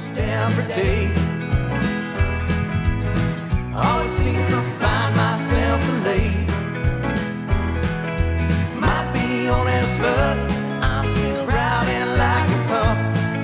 almost every day. Always seem to find myself late. Might be on as fuck. I'm still riding like a pup.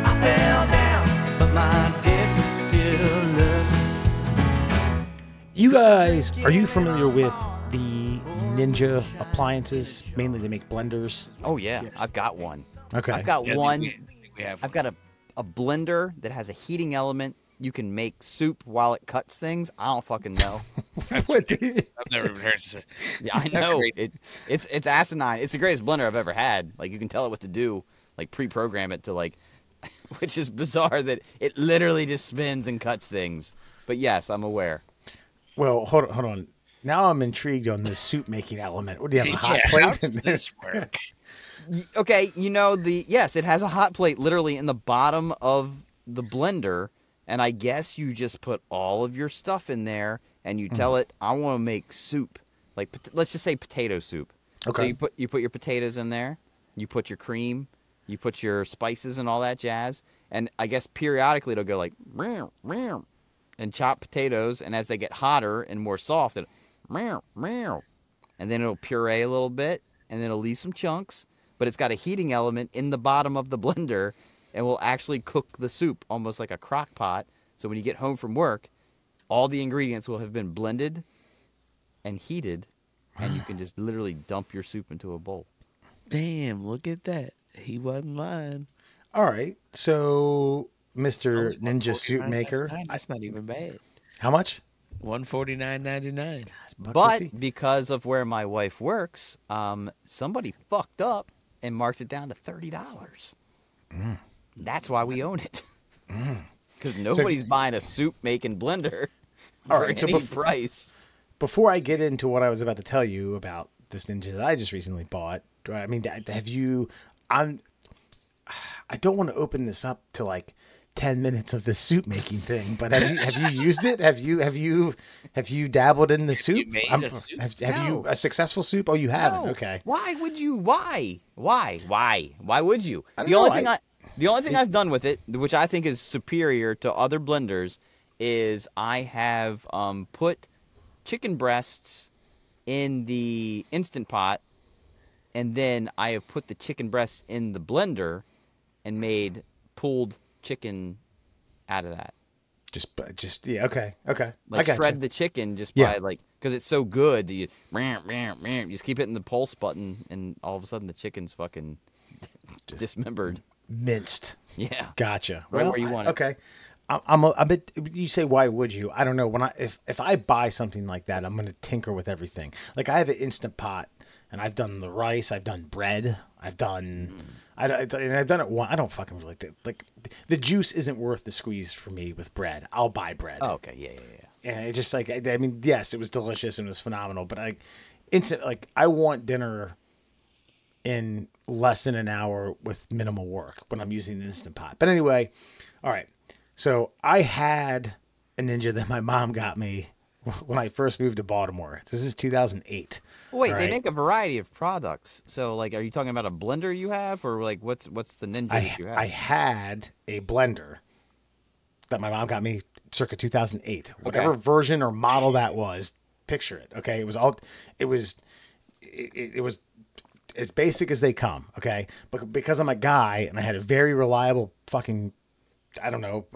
I fell down, but my dick's still up. You guys, are you familiar with the Ninja appliances? Mainly, they make blenders. Oh yeah, I've got one. Okay. I've got Yeah, I think one. we- I think we have I've got a, a blender that has a heating element. You can make soup while it cuts things. I don't fucking know. That's What ridiculous. I've never even heard. Of Yeah, I know. It, it's it's asinine. It's the greatest blender I've ever had. Like you can tell it what to do. Like pre-program it to like, which is bizarre that it literally just spins and cuts things. But yes, I'm aware. Well, hold on, hold on. Now I'm intrigued on the soup making element. What do you have a hot yeah, plate? How in does this work? Okay, you know the yes, it has a hot plate literally in the bottom of the blender, and I guess you just put all of your stuff in there, and you tell hmm. it, "I want to make soup." Like let's just say potato soup. Okay. So you put you put your potatoes in there, you put your cream, you put your spices and all that jazz, and I guess periodically it'll go like meow meow, and chop potatoes, and as they get hotter and more soft, it meow meow, and then it'll puree a little bit, and then it'll leave some chunks, but it's got a heating element in the bottom of the blender, and will actually cook the soup almost like a crock pot. So when you get home from work, all the ingredients will have been blended and heated, and you can just literally dump your soup into a bowl. Damn, look at that. He wasn't lying. All right. So, Mr. Ninja Soup Maker, That's not even bad. how much? One forty nine ninety nine. But 50? because of where my wife works, um, somebody fucked up and marked it down to thirty dollars. That's why we own it. Because nobody's buying a soup making blender All for so any bef- price. before I get into what I was about to tell you about this Ninja that I just recently bought, I I mean, have you? I'm. I don't want to open this up to like ten minutes of the soup making thing, but have you have you used it? Have you have you have you dabbled in the soup? made a soup? Have, have you a successful soup? Oh, you haven't. No. Okay. Why would you? Why? Why? Why? Why would you? I The only know, thing I- I, the only thing I've done with it, which I think is superior to other blenders, is I have um, put chicken breasts in the instant pot, and then I have put the chicken breasts in the blender, and made pulled chicken out of that. Just but just yeah. Okay. Okay. I Like shred the chicken just Yeah. by like because it's so good that you you just keep hitting the pulse button and all of a sudden the chicken's fucking dismembered. minced. Yeah. Gotcha. Right well, where you I- want it. Okay. I- I'm a, a bit. You say why would you? I don't know. When I if if I buy something like that, I'm going to tinker with everything. Like I have an instant pot, and I've done the rice. I've done bread. I've done. Mm. I, and I've done it one. I don't fucking like that. Like the juice isn't worth the squeeze for me with bread. I'll buy bread. Oh, okay. Yeah, yeah, yeah. and it just like I, I mean, yes, it was delicious and it was phenomenal, but I instant like I want dinner in less than an hour with minimal work when I'm using the instant pot. But anyway, all right. So I had a ninja that my mom got me when I first moved to Baltimore. This is 2008. Wait, all they make a variety of products. So, like, are you talking about a blender you have, or like, what's what's the ninja I that you have? I had a blender that my mom got me circa 2008. Whatever version or model that was, picture it. Okay, it was all it was it, it was as basic as they come, okay? But because I'm a guy and I had a very reliable fucking I don't know,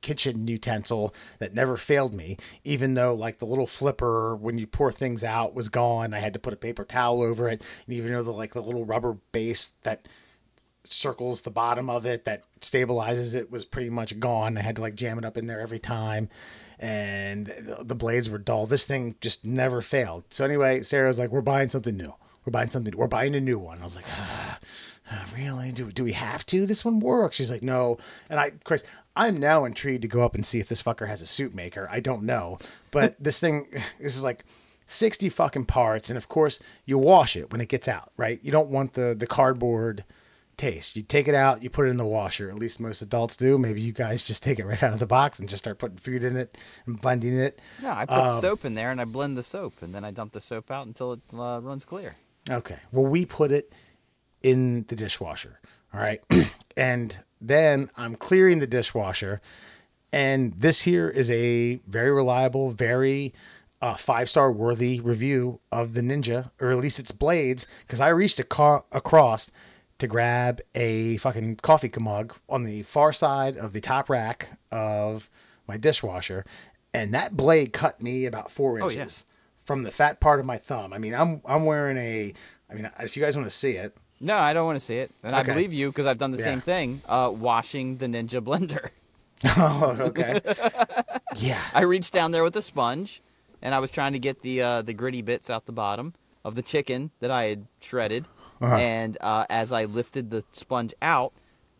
kitchen utensil that never failed me, even though like the little flipper when you pour things out was gone. I had to put a paper towel over it. And even though the like the little rubber base that circles the bottom of it that stabilizes it was pretty much gone. I had to like jam it up in there every time. And the, the blades were dull. This thing just never failed. So anyway, Sarah's like, we're buying something new. We're buying something. We're buying a new one. I was like, ah, really? Do, do we have to? This one works. She's like, no. And I, course, I'm now intrigued to go up and see if this fucker has a soup maker. I don't know, but this thing, this is like 60 fucking parts. And of course, you wash it when it gets out, right? You don't want the, the cardboard taste. You take it out, you put it in the washer. At least most adults do. Maybe you guys just take it right out of the box and just start putting food in it and blending it. no, I put Um, soap in there and I blend the soap, and then I dump the soap out until it uh, runs clear. Okay. Well, we put it in the dishwasher. All right. and then I'm clearing the dishwasher, and this here is a very reliable, very uh, five star worthy review of the Ninja, or at least its blades, because I reached a car across to grab a fucking coffee mug on the far side of the top rack of my dishwasher, and that blade cut me about four inches yeah. from the fat part of my thumb. I mean, I'm I'm wearing a. I mean, if you guys want to see it, No, I don't want to see it, and I believe you because I've done the Yeah. same thing. Uh, washing the Ninja blender. oh, okay, yeah, I reached down there with a sponge, and I was trying to get the uh, the gritty bits out the bottom of the chicken that I had shredded. Uh-huh. And uh, as I lifted the sponge out,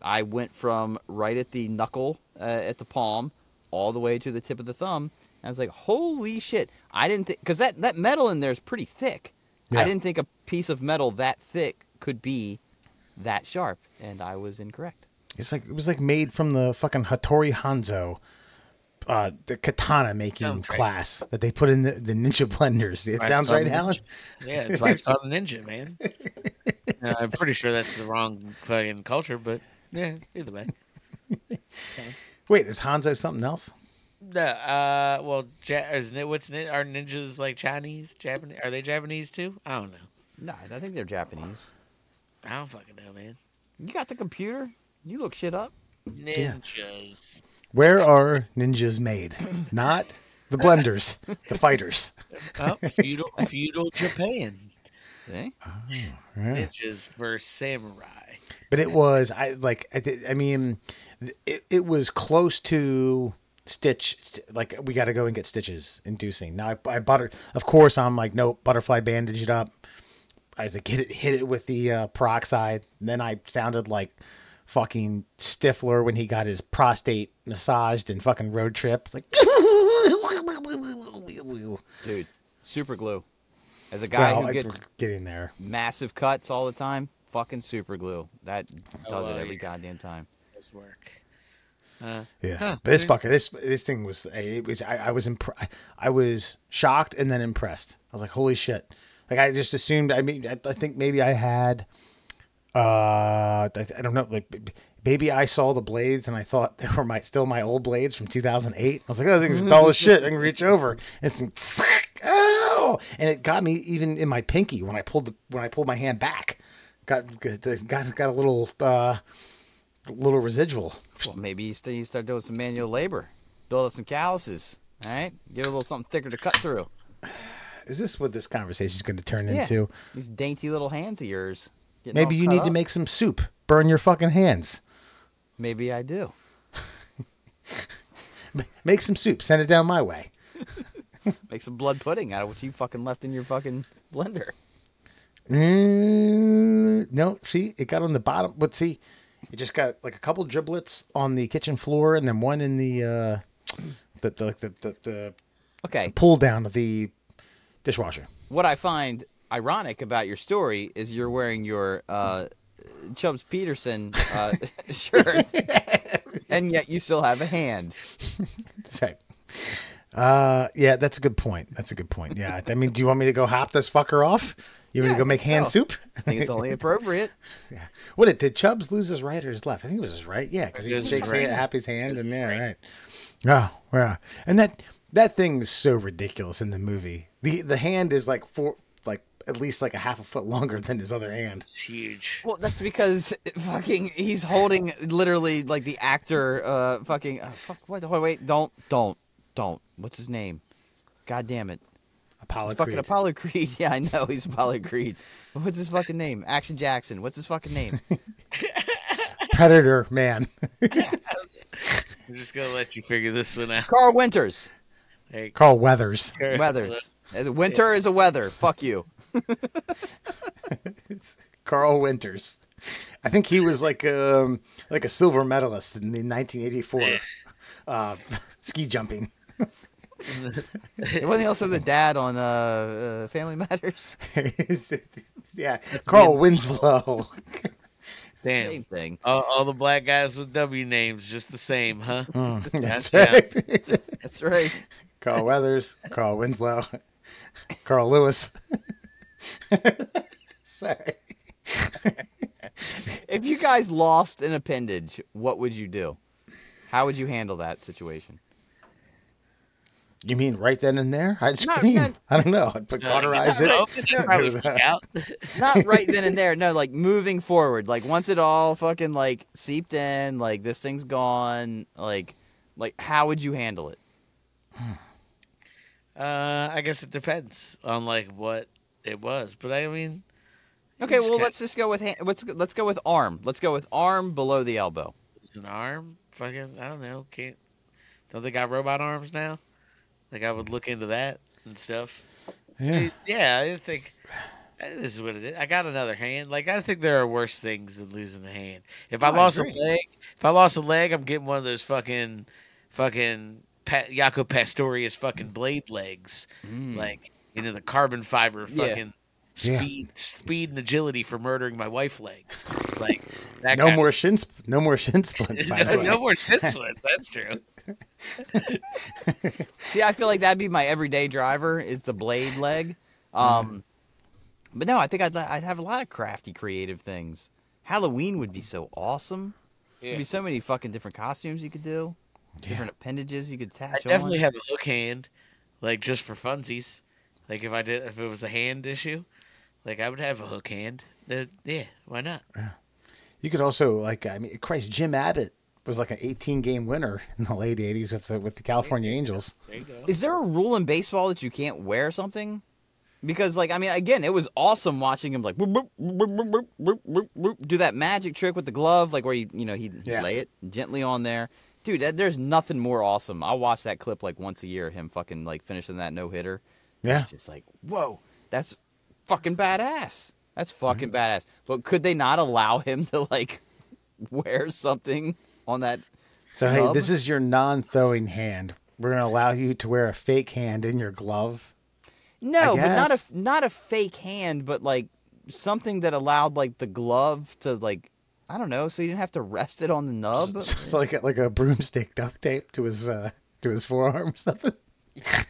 I went from right at the knuckle uh, at the palm all the way to the tip of the thumb. I was like, "Holy shit!" I didn't think because that that metal in there is pretty thick. Yeah. I didn't think a piece of metal that thick could be that sharp, and I was incorrect. it's like it was like made from the fucking Hattori Hanzo, uh, the katana making Sounds right. class that they put in the, the ninja blenders. It Why sounds right, a Alan. ninja. Yeah, that's why it's called a ninja, man. Uh, I'm pretty sure that's the wrong fucking culture, but yeah, either way. Wait, is Hanzo something else? No, uh, well, ja- is, ni- what's ni- are ninjas like Chinese, Japanese? Are they Japanese too? I don't know. No, I think they're Japanese. I don't fucking know, man. You got the computer? You look shit up. Ninjas. Where are ninjas made? Not the blenders, the fighters. Oh, feudal, feudal Japan. See? Oh, yeah. Ninjas versus samurai. But it was I like I did, I mean it, it was close to Stitch like we got to go and get stitches inducing. Now I, I butter of course I'm like nope butterfly bandaged up. I was like hit it hit it with the uh, peroxide. And then I sounded like fucking Stifler when he got his prostate massaged and fucking road trip like Dude, super glue. As a guy well, who gets getting there. massive cuts all the time, fucking super glue. That does it every yeah. goddamn time. Does work. Uh, Yeah, Huh. but this fucker, this this thing was it was I, I was impre- I was shocked and then impressed. I was like, holy shit! Like I just assumed. I mean, I, I think maybe I had, uh, I, I don't know, like maybe I saw the blades and I thought they were my still my old blades from 2008. I was like, oh, thing's dull as shit. I can reach over and it's oh, and it got me even in my pinky when I pulled the when I pulled my hand back. Got got got, got a little uh, little residual. Well, maybe you start, you start doing some manual labor, build up some calluses. All right, get a little something thicker to cut through. Is this what this conversation is going to turn Yeah. into? These dainty little hands of yours. Maybe you need to make some soup. Burn your fucking hands. Maybe I do. Make some soup. Send it down my way. Make some blood pudding out of what you fucking left in your fucking blender. Mm, no, see, it got on the bottom. But see, it just got like a couple driblets on the kitchen floor, and then one in the uh, the the the, the, the Okay, pull down of the dishwasher. what I find ironic about your story is you're wearing your uh, Chubbs Peterson uh, shirt, and yet you still have a hand. That's right. Uh, yeah, that's a good point. That's a good point. Yeah, I mean, do you want me to go hop this fucker off? You want me to go make hand so. soup? I think it's only appropriate. Yeah. What did, did Chubbs lose his right or his left? I think it was his right. Yeah, because he was shakes his right. hand, Happy's hand, was and his yeah, right. right. Oh, yeah. And that that thing is so ridiculous in the movie. the The hand is like four, like at least like a half a foot longer than his other hand. it's huge. Well, that's because fucking he's holding literally like the actor. Uh, fucking uh, fuck. Wait, wait, wait, don't, don't, don't. What's his name? God damn it. Apollo It's fucking Creed. Apollo Creed. Yeah, I know he's Apollo Creed. What's his fucking name? Action Jackson. What's his fucking name? Predator man. I'm just gonna let you figure this one out. Carl Winters. Hey, Carl Weathers. Weathers. Winter is a weather. Fuck you. Carl Winters. I think he was like um like a silver medalist in the 1984 uh, ski jumping. Wasn't he also the dad on uh, uh, Family Matters? yeah, Carl Winslow. Damn. Same thing. All, all the black guys with W names, just the same, huh? Mm, that's That's right. That's right. Carl Weathers, Carl Winslow, Carl Lewis. Sorry. if you guys lost an appendage, what would you do? How would you handle that situation? You mean right then and there? I'd No, scream. no. I don't know. I'd put Uh, cauterize you it. know, it's probably Do freak that. out. Not right then and there. No, like moving forward. Like once it all fucking like seeped in, like this thing's gone. Like, like how would you handle it? Uh, I guess it depends on like what it was, but I mean, Okay, just well got- let's just go with hand, let's let's go with arm. Let's go with arm below the elbow. it's an arm. Fucking, I don't know. Can't. Don't they got robot arms now? Like I would look into that and stuff. Yeah. Yeah, I think uh, this is what it is. I got another hand. Like I think there are worse things than losing a hand. If I I lost a leg, if I lost a leg, I'm getting one of those fucking, fucking pa- Jaco Pastorius fucking blade legs, Mm. like you know the carbon fiber fucking Yeah. speed, speed and agility for murdering my wife legs. Like that. No more Of, shin. Sp- no more shin splints. By the no, way. no more shit splits. That's true. See, I feel like that'd be my everyday driver is the blade leg. Um, but no, I think I'd I'd have a lot of crafty, creative things. Halloween would be so awesome. There'd be so many fucking different costumes you could do, different appendages you could attach. I definitely on. have a hook hand, like just for funsies. Like if I did, if it was a hand issue, like I would have a hook hand. The yeah, why not? Yeah. You could also like, I mean, Christ, Jim Abbott was like an 18 game winner in the late 80s with the with the California there Angels. There you go. Is there a rule in baseball that you can't wear something? Because like I mean, again, it was awesome watching him like boop, boop, boop, do that magic trick with the glove, like where he you know he yeah. lay it gently on there. Dude, that, there's nothing more awesome. I'll watch that clip like once a year. Him fucking like finishing that no hitter. Yeah. It's just like whoa, that's fucking badass. That's fucking mm-hmm. badass. But could they not allow him to like wear something on that? So hey, this is your non-throwing hand. We're gonna allow you to wear a fake hand in your glove. No, but not a not a fake hand, but like something that allowed like the glove to like I don't know, so you didn't have to rest it on the nub. So like a, like a broomstick duct tape to his uh to his forearm or something.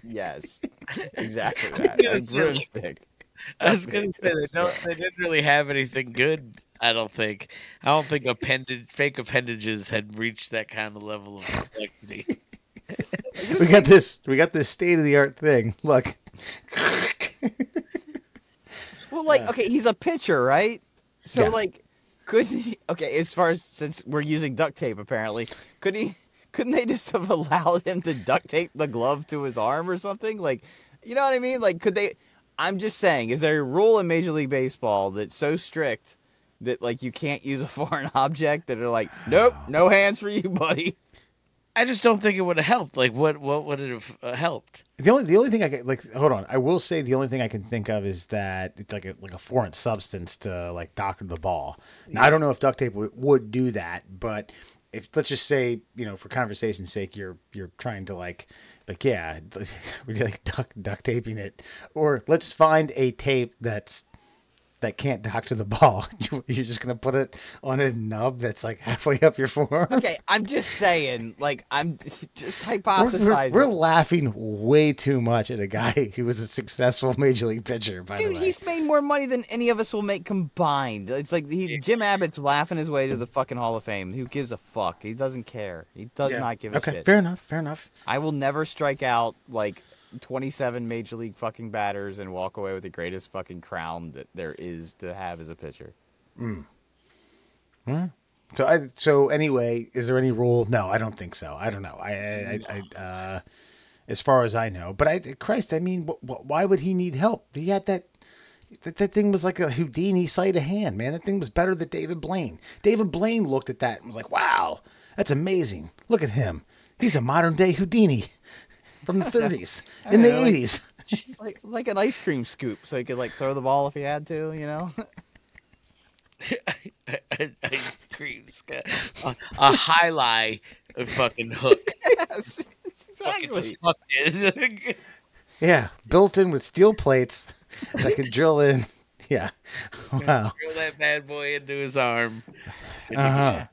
yes, exactly that. gonna A say, like- broomstick. I was gonna say they don't. They didn't really have anything good. I don't think. I don't think appendage, fake appendages had reached that kind of level of complexity. We got this. We got this state of the art thing. Look. Well, like okay, he's a pitcher, right? So Yeah. like, could he? Okay, as far as since we're using duct tape, apparently, could he? Couldn't they just have allowed him to duct tape the glove to his arm or something? Like, you know what I mean? Like, could they? I'm just saying, is there a rule in Major League Baseball that's so strict that like you can't use a foreign object that are like, nope, no hands for you, buddy. I just don't think it would have helped. Like, what? What would it have uh, helped? The only the only thing I can like hold on. I will say the only thing I can think of is that it's like a like a foreign substance to like doctor the ball. Now I don't know if duct tape would, would do that, but if let's just say you know for conversation's sake you're you're trying to like like yeah we're like duct duct taping it, or let's find a tape that's that can't doctor the ball. You- You're just gonna put it on a nub that's like halfway up your forearm. Okay, I'm just saying, like, I'm just We're, hypothesizing. we're, we're laughing way too much at a guy who was a successful major league pitcher. By Dude, the way, he's made more money than any of us will make combined. It's like he, Jim Abbott's laughing his way to the fucking Hall of Fame. Who gives a fuck? He doesn't care. He does Yeah. not give a okay, shit. Okay, fair enough. Fair enough. I will never strike out like 27 major league fucking batters and walk away with the greatest fucking crown that there is to have as a pitcher. So, I so anyway, is there any rule? No, I don't think so. I don't know. I, I, I, I uh, as far as I know, but I, Christ, I mean, wh- wh- why would he need help? He had that. That, that thing was like a Houdini sleight of hand, man. That thing was better than David Blaine. David Blaine looked at that and was like, "Wow, that's amazing. Look at him. He's a modern day Houdini from the 30s in the know, like- 80s." like like an ice cream scoop, so he could like throw the ball if he had to. You know. Ice cream sky. A, a highlight fucking hook. yes, exactly. disrupted. Yeah, built in with steel plates that could drill in. Yeah. Wow. Throw that bad boy into his arm. Uh-huh.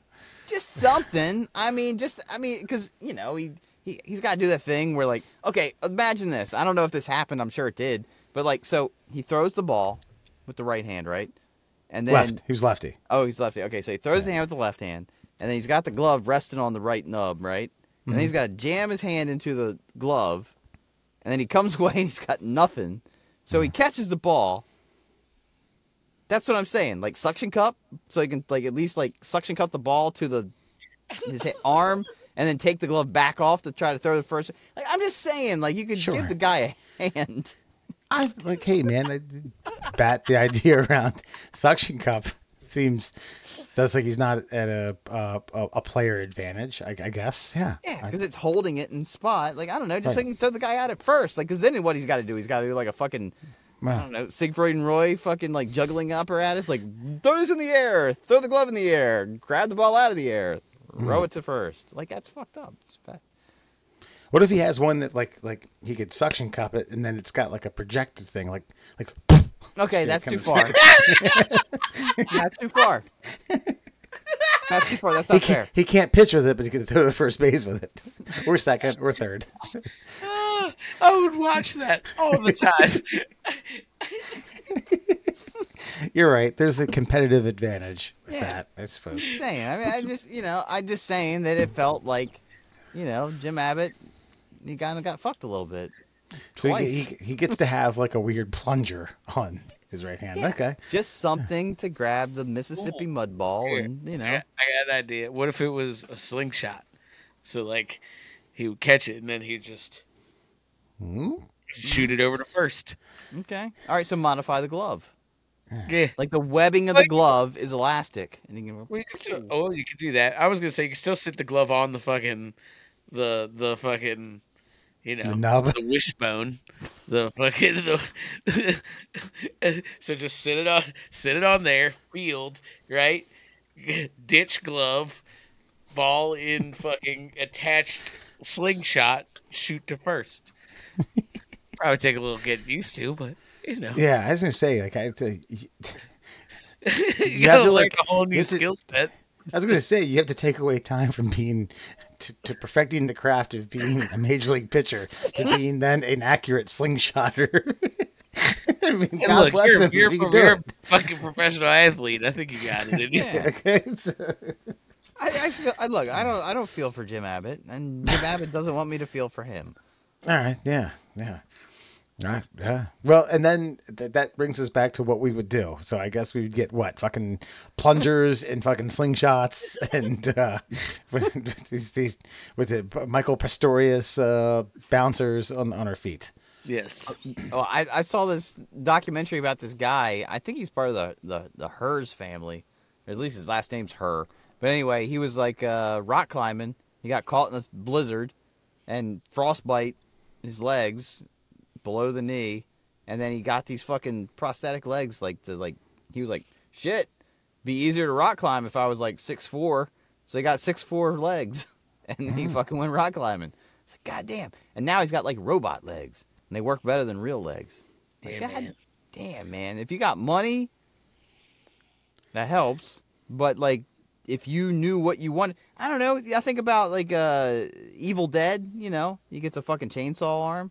just something. I mean, just I mean, because you know he he he's got to do that thing where like, okay, imagine this. I don't know if this happened. I'm sure it did, but like, so he throws the ball with the right hand, right? and then Left. He was lefty. oh, he's lefty. Okay, so he throws the hand with the left hand, and then he's got the glove resting on the right nub, right? And then mm-hmm. he's got to jam his hand into the glove, and then he comes away and he's got nothing. So he mm. catches the ball. That's what I'm saying. Like suction cup, so he can like at least like suction cup the ball to the his arm, and then take the glove back off to try to throw the first. Like I'm just saying, like you could Sure. give the guy a hand. I like, hey man, I bat the idea around suction cup seems does like he's not at a uh, a, a player advantage. I, I guess, yeah. Yeah, because it's holding it in spot. Like I don't know, just so you can throw the guy out at first. Like, because then what he's got to do? He's got to do like a fucking I don't know, Siegfried and Roy fucking like juggling apparatus. Like throw this in the air, throw the glove in the air, grab the ball out of the air, Hmm. throw it to first. Like that's fucked up. What if he has one that like like he could suction cup it and then it's got like a projected thing, like like Okay, Yeah, that's too far. that's too far. That's too far. That's he not can't fair. he can't pitch with it, but he can throw to first base with it, or second, or third. Ah, I would watch that all the time. You're right. There's a competitive advantage with Yeah. that, I suppose. Just saying. I mean, I just you know, I just saying that it felt like, you know, Jim Abbott, he kind of got fucked a little bit. So he, he he gets to have like a weird plunger on his right hand. Okay. Just something to grab the Mississippi mud ball, Here, and you I know, got, I got an idea. What if it was a slingshot? So like, he would catch it and then he'd just Hmm? shoot it over to first. okay, all right. So modify the glove. Yeah. Like the webbing of the Like- glove is elastic, and you can. Well, you can still. Oh, you could do that. I was gonna say you can still sit the glove on the fucking, the the fucking, you know, The nub. the wishbone, the fucking the. so just sit it on, sit it on there, field right, ditch glove, ball in fucking attached slingshot, shoot to first. Probably take a little getting used to, but you know, Yeah, I was gonna say like I. The, you, have gotta like- a whole new have to- skill set. I was gonna say you have to take away time from being to, to perfecting the craft of being a major league pitcher to being then an accurate slingshotter. I mean, And God look, bless you're, him. you're, if he you're a fucking professional athlete. I think you got it. didn't you? Yeah. Okay, I, I feel. I, look, I don't. I don't feel for Jim Abbott, and Jim Abbott doesn't want me to feel for him. All right. Yeah. Yeah. All right. Yeah. Well, and then th- that brings us back to what we would do. So I guess we would get what fucking plungers and fucking slingshots and uh, with these these with the Michael Pastorius uh, bouncers on on our feet. Yes. Oh, I, I saw this documentary about this guy. I think he's part of the the, the Hers family, or at least his last name's Herr. But anyway, he was like uh, rock climbing. He got caught in this blizzard and frostbite his legs below the knee, and then he got these fucking prosthetic legs. Like the like he was like shit. Be easier to rock climb if I was like six four. So he got six four legs, and he fucking went rock climbing. It's like goddamn. And now he's got like robot legs, and they work better than real legs. Like, Yeah, God man. damn, man. If you got money, that helps. But like, if you knew what you wanted, I don't know. I think about like uh, Evil Dead. You know, he gets a fucking chainsaw arm.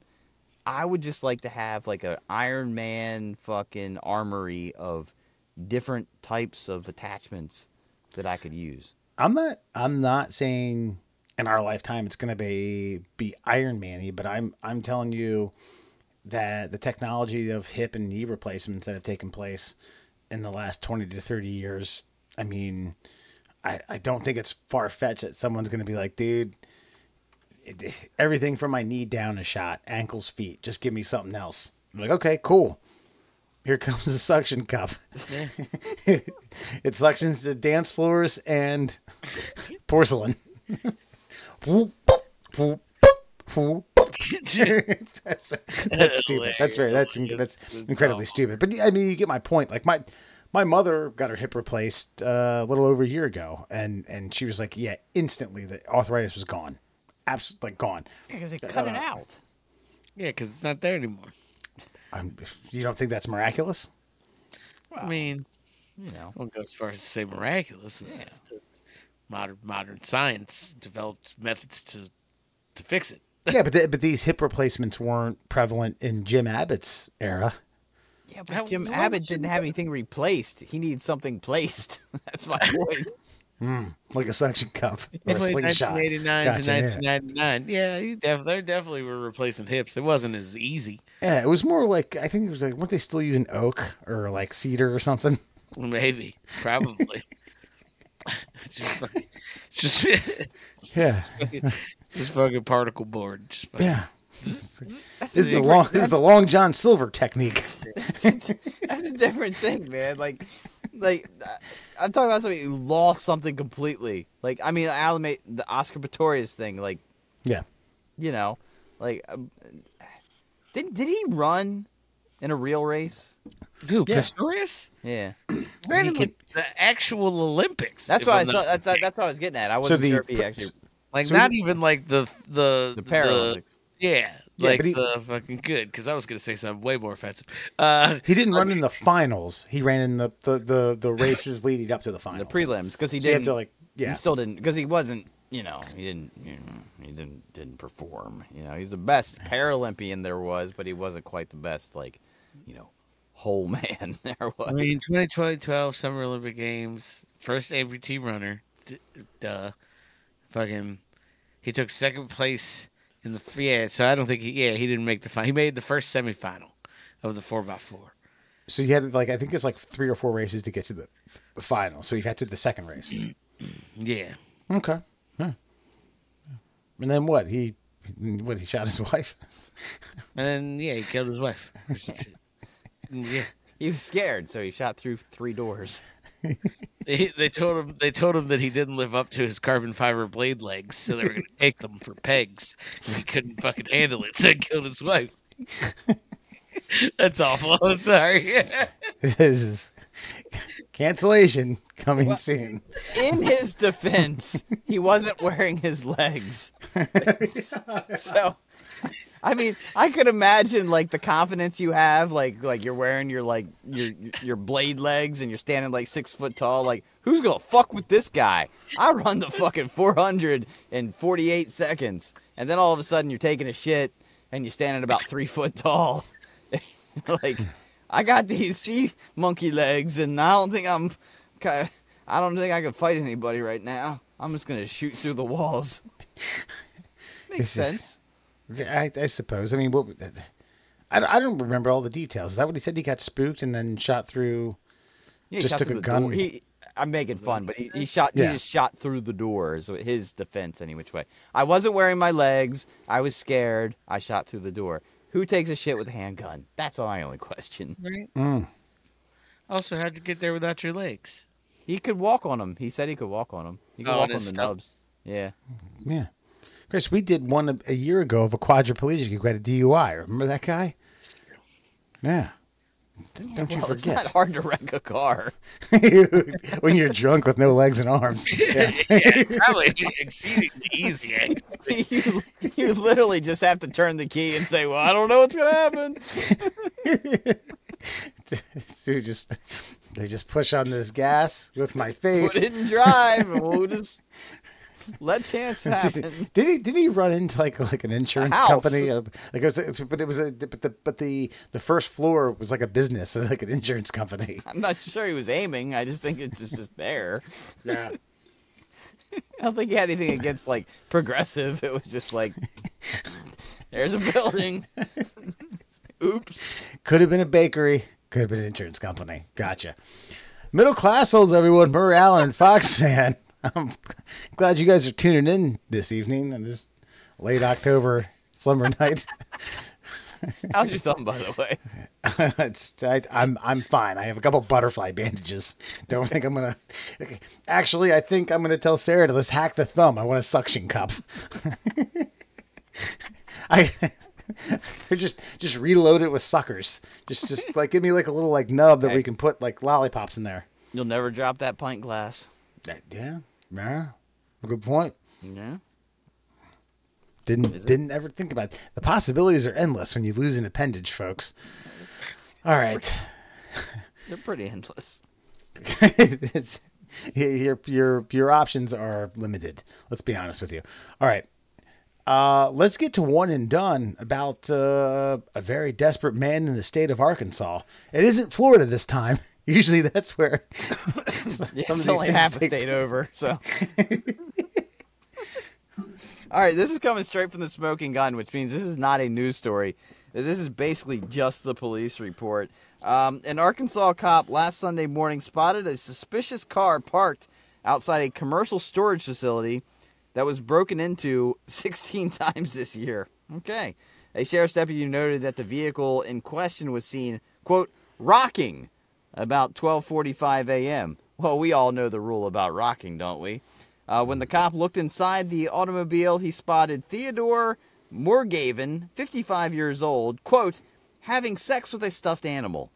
I would just like to have like an Iron Man fucking armory of different types of attachments that I could use. I'm not. I'm not saying in our lifetime it's to be be Iron Man-y, but I'm I'm telling you that the technology of hip and knee replacements that have taken place in the last 20 to 30 years. I mean, I I don't think it's far fetched that someone's to be like, dude. Everything from my knee down is shot, ankles, feet. Just give me something else. I'm like, okay, cool. Here comes the suction cup. it suctions the dance floors and porcelain. That's, that's stupid. That's very that's that's incredibly stupid. But I mean, you get my point. Like my my mother got her hip replaced uh, a little over a year ago, and and she was like, yeah, instantly the arthritis was gone, absolutely like gone. Because they cut it uh, out. Yeah, because it's not there anymore. I'm, you don't think that's miraculous? I mean, You know. I won't go as far as to say miraculous. Yeah. Modern modern science developed methods to to fix it. yeah, but the, but these hip replacements weren't prevalent in Jim Abbott's era. Yeah, How- but Jim Abbott didn't have anything replaced. He needs something placed. That's my point. Hmm. like a suction cup or a slingshot. 1989 Gotcha, to yeah. 1999. Yeah, he def- they definitely were replacing hips. It wasn't as easy. Yeah, it was more like I think it was like weren't they still using oak or like cedar or something? Maybe, probably. just, fucking- just, Yeah, just fucking particle board. Just fucking- yeah. That's This is the long this is the long John Silver technique. That's a different thing, man. Like, like I'm talking about somebody who lost something completely. Like, I mean, Alan made the Oscar Pistorius thing. Like, Yeah, you know, like, um, did did he run in a real race? Who, Yeah. Pistorius? Yeah, Ran in He like the actual Olympics. that's if what I I'm thought. That's mistaken. that's what I was getting at. I wasn't the sure if he actually like so not he- even like the the the Paralympics. yeah, Yeah, like but he- the fucking good because I was gonna say something way more offensive. Uh, he didn't run in the finals. He ran in the the the, the races leading up to the finals, the prelims because he So you have didn't. to like yeah. He still didn't because he wasn't. You know, he didn't. You know, he didn't didn't perform. You know, he's the best Paralympian there was, but he wasn't quite the best. Like, you know, whole man there was. I mean, 2012 Summer Olympic Games, first amputee runner. D- duh. Fucking, he took second place in the yeah. So I don't think he yeah he didn't make the final. He made the first semifinal of the four x four. So you had like I think it's like three or four races to get to the, the final. So you got to the second race. Yeah. Okay. Yeah. And then what? He what? He shot his wife. And then yeah, he killed his wife or. Yeah. He was scared, so he shot through three doors. They, they told him they told him that he didn't live up to his carbon fiber blade legs, so they were gonna take them for pegs, and he couldn't fucking handle it, so he killed his wife. That's awful. I'm sorry. this is cancellation coming soon. In his defense, he wasn't wearing his legs. so, I mean, I could imagine like the confidence you have, like like you're wearing your like your your blade legs and you're standing like six foot tall. Like, who's gonna fuck with this guy? I run the fucking 400 in 48 seconds, and then all of a sudden you're taking a shit and you're standing about three foot tall. like, I got these sea monkey legs, and I don't think I'm. I don't think I can fight anybody right now. I'm just gonna shoot through the walls. Makes This is- sense. I, I suppose. I mean, what? I, I don't remember all the details. Is that what he said? He got spooked and then shot through. Yeah, he Just shot took through a the gun. door. He, I'm making fun, but he, he shot. Yeah. He just shot through the doors. His defense, any which way. I wasn't wearing my legs. I was scared. I shot through the door. Who takes a shit with a handgun? That's all my only question. Right. Mm. Also, how'd you get there without your legs? He could walk on them. He said he could walk on them. He could Oh, walk on the stump. nubs. Yeah. Yeah. Chris, we did one a, a year ago of a quadriplegic who got a DUI. Remember that guy? Yeah. Don't don't you Well, it's forget. not hard to wreck a car. when you're drunk with no legs and arms. Yes. Probably exceedingly easy. eh? you, you literally just have to turn the key and say, "Well, I don't know what's gonna happen." Dude, just they just push on this gas with my Put face. it in drive, and we'll just let chance happen. did he did he run into like like an insurance company? Like it was, but it was a but the but the the first floor was like a business, like an insurance company. I'm not sure he was aiming. I just think it's just, just there. Yeah. I don't think he had anything against like progressive. It was just like, there's a building. Oops. Could have been a bakery. Could have been an insurance company. Gotcha. Middle class souls, everyone. Murray Allen, Fox fan. I'm glad you guys are tuning in this evening on this late October slumber night. How's your thumb, by the way? it's, I, I'm I'm fine. I have a couple butterfly bandages. Don't think I'm gonna. Actually, I think I'm gonna tell Sarah to let's hack the thumb. I want a suction cup. I just just reload it with suckers. Just just like give me like a little like nub that we can put like lollipops in there. You'll never drop that pint glass. That- yeah, yeah. Good point. Yeah. Didn't didn't ever think about it. the possibilities are endless when you lose an appendage, folks. All right. They're pretty endless. it's, your your your options are limited. Let's be honest with you. All right. Uh, let's get to one and done about uh, a very desperate man in the state of Arkansas. It isn't Florida this time. Usually that's where some Yeah, of these only half a state over. So, all right, this is coming straight from the smoking gun, which means this is not a news story. This is basically just the police report. Um, an Arkansas cop last Sunday morning spotted a suspicious car parked outside a commercial storage facility that was broken into 16 times this year. Okay. A sheriff's deputy noted that the vehicle in question was seen, quote, rocking about 12:45 a.m. Well, we all know the rule about rocking, don't we? Uh, when the cop looked inside the automobile, he spotted Theodore Morgaven, 55 years old, quote, having sex with a stuffed animal.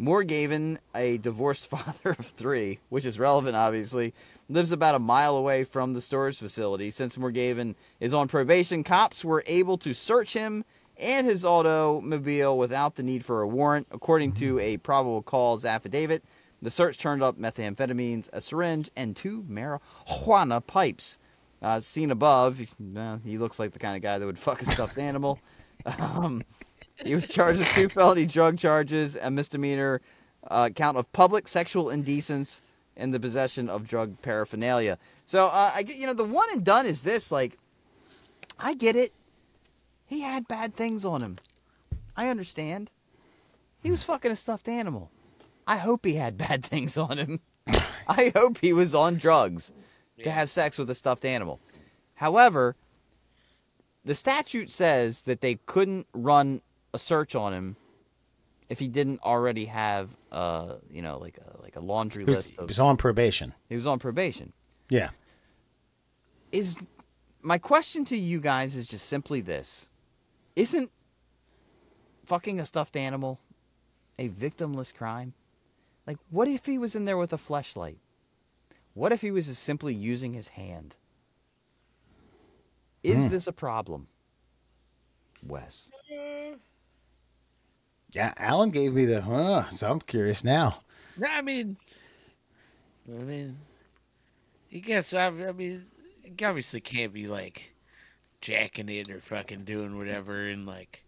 Morgaven, a divorced father of three, which is relevant, obviously, lives about a mile away from the storage facility. Since Morgaven is on probation, cops were able to search him and his automobile without the need for a warrant. According to a probable cause affidavit, the search turned up methamphetamines, a syringe, and two marijuana pipes. Uh, seen above, uh, he looks like the kind of guy that would fuck a stuffed animal. Um, he was charged with two felony drug charges, a misdemeanor uh, count of public sexual indecence, and the possession of drug paraphernalia. So uh, I get, you know, the one and done is this. Like, I get it. He had bad things on him. I understand. He was fucking a stuffed animal. I hope he had bad things on him. I hope he was on drugs to have sex with a stuffed animal. However, the statute says that they couldn't run a search on him if he didn't already have uh you know like a like a laundry He was, list he of was on probation. he was on probation Yeah. is my question to you guys is just simply this isn't fucking a stuffed animal a victimless crime like what if he was in there with a fleshlight what if he was just simply using his hand is hmm. this a problem wes Yeah. Alan gave me the, huh, so I'm curious now. No, I mean, I mean, you guess I, I mean, you obviously can't be like jacking it or fucking doing whatever in like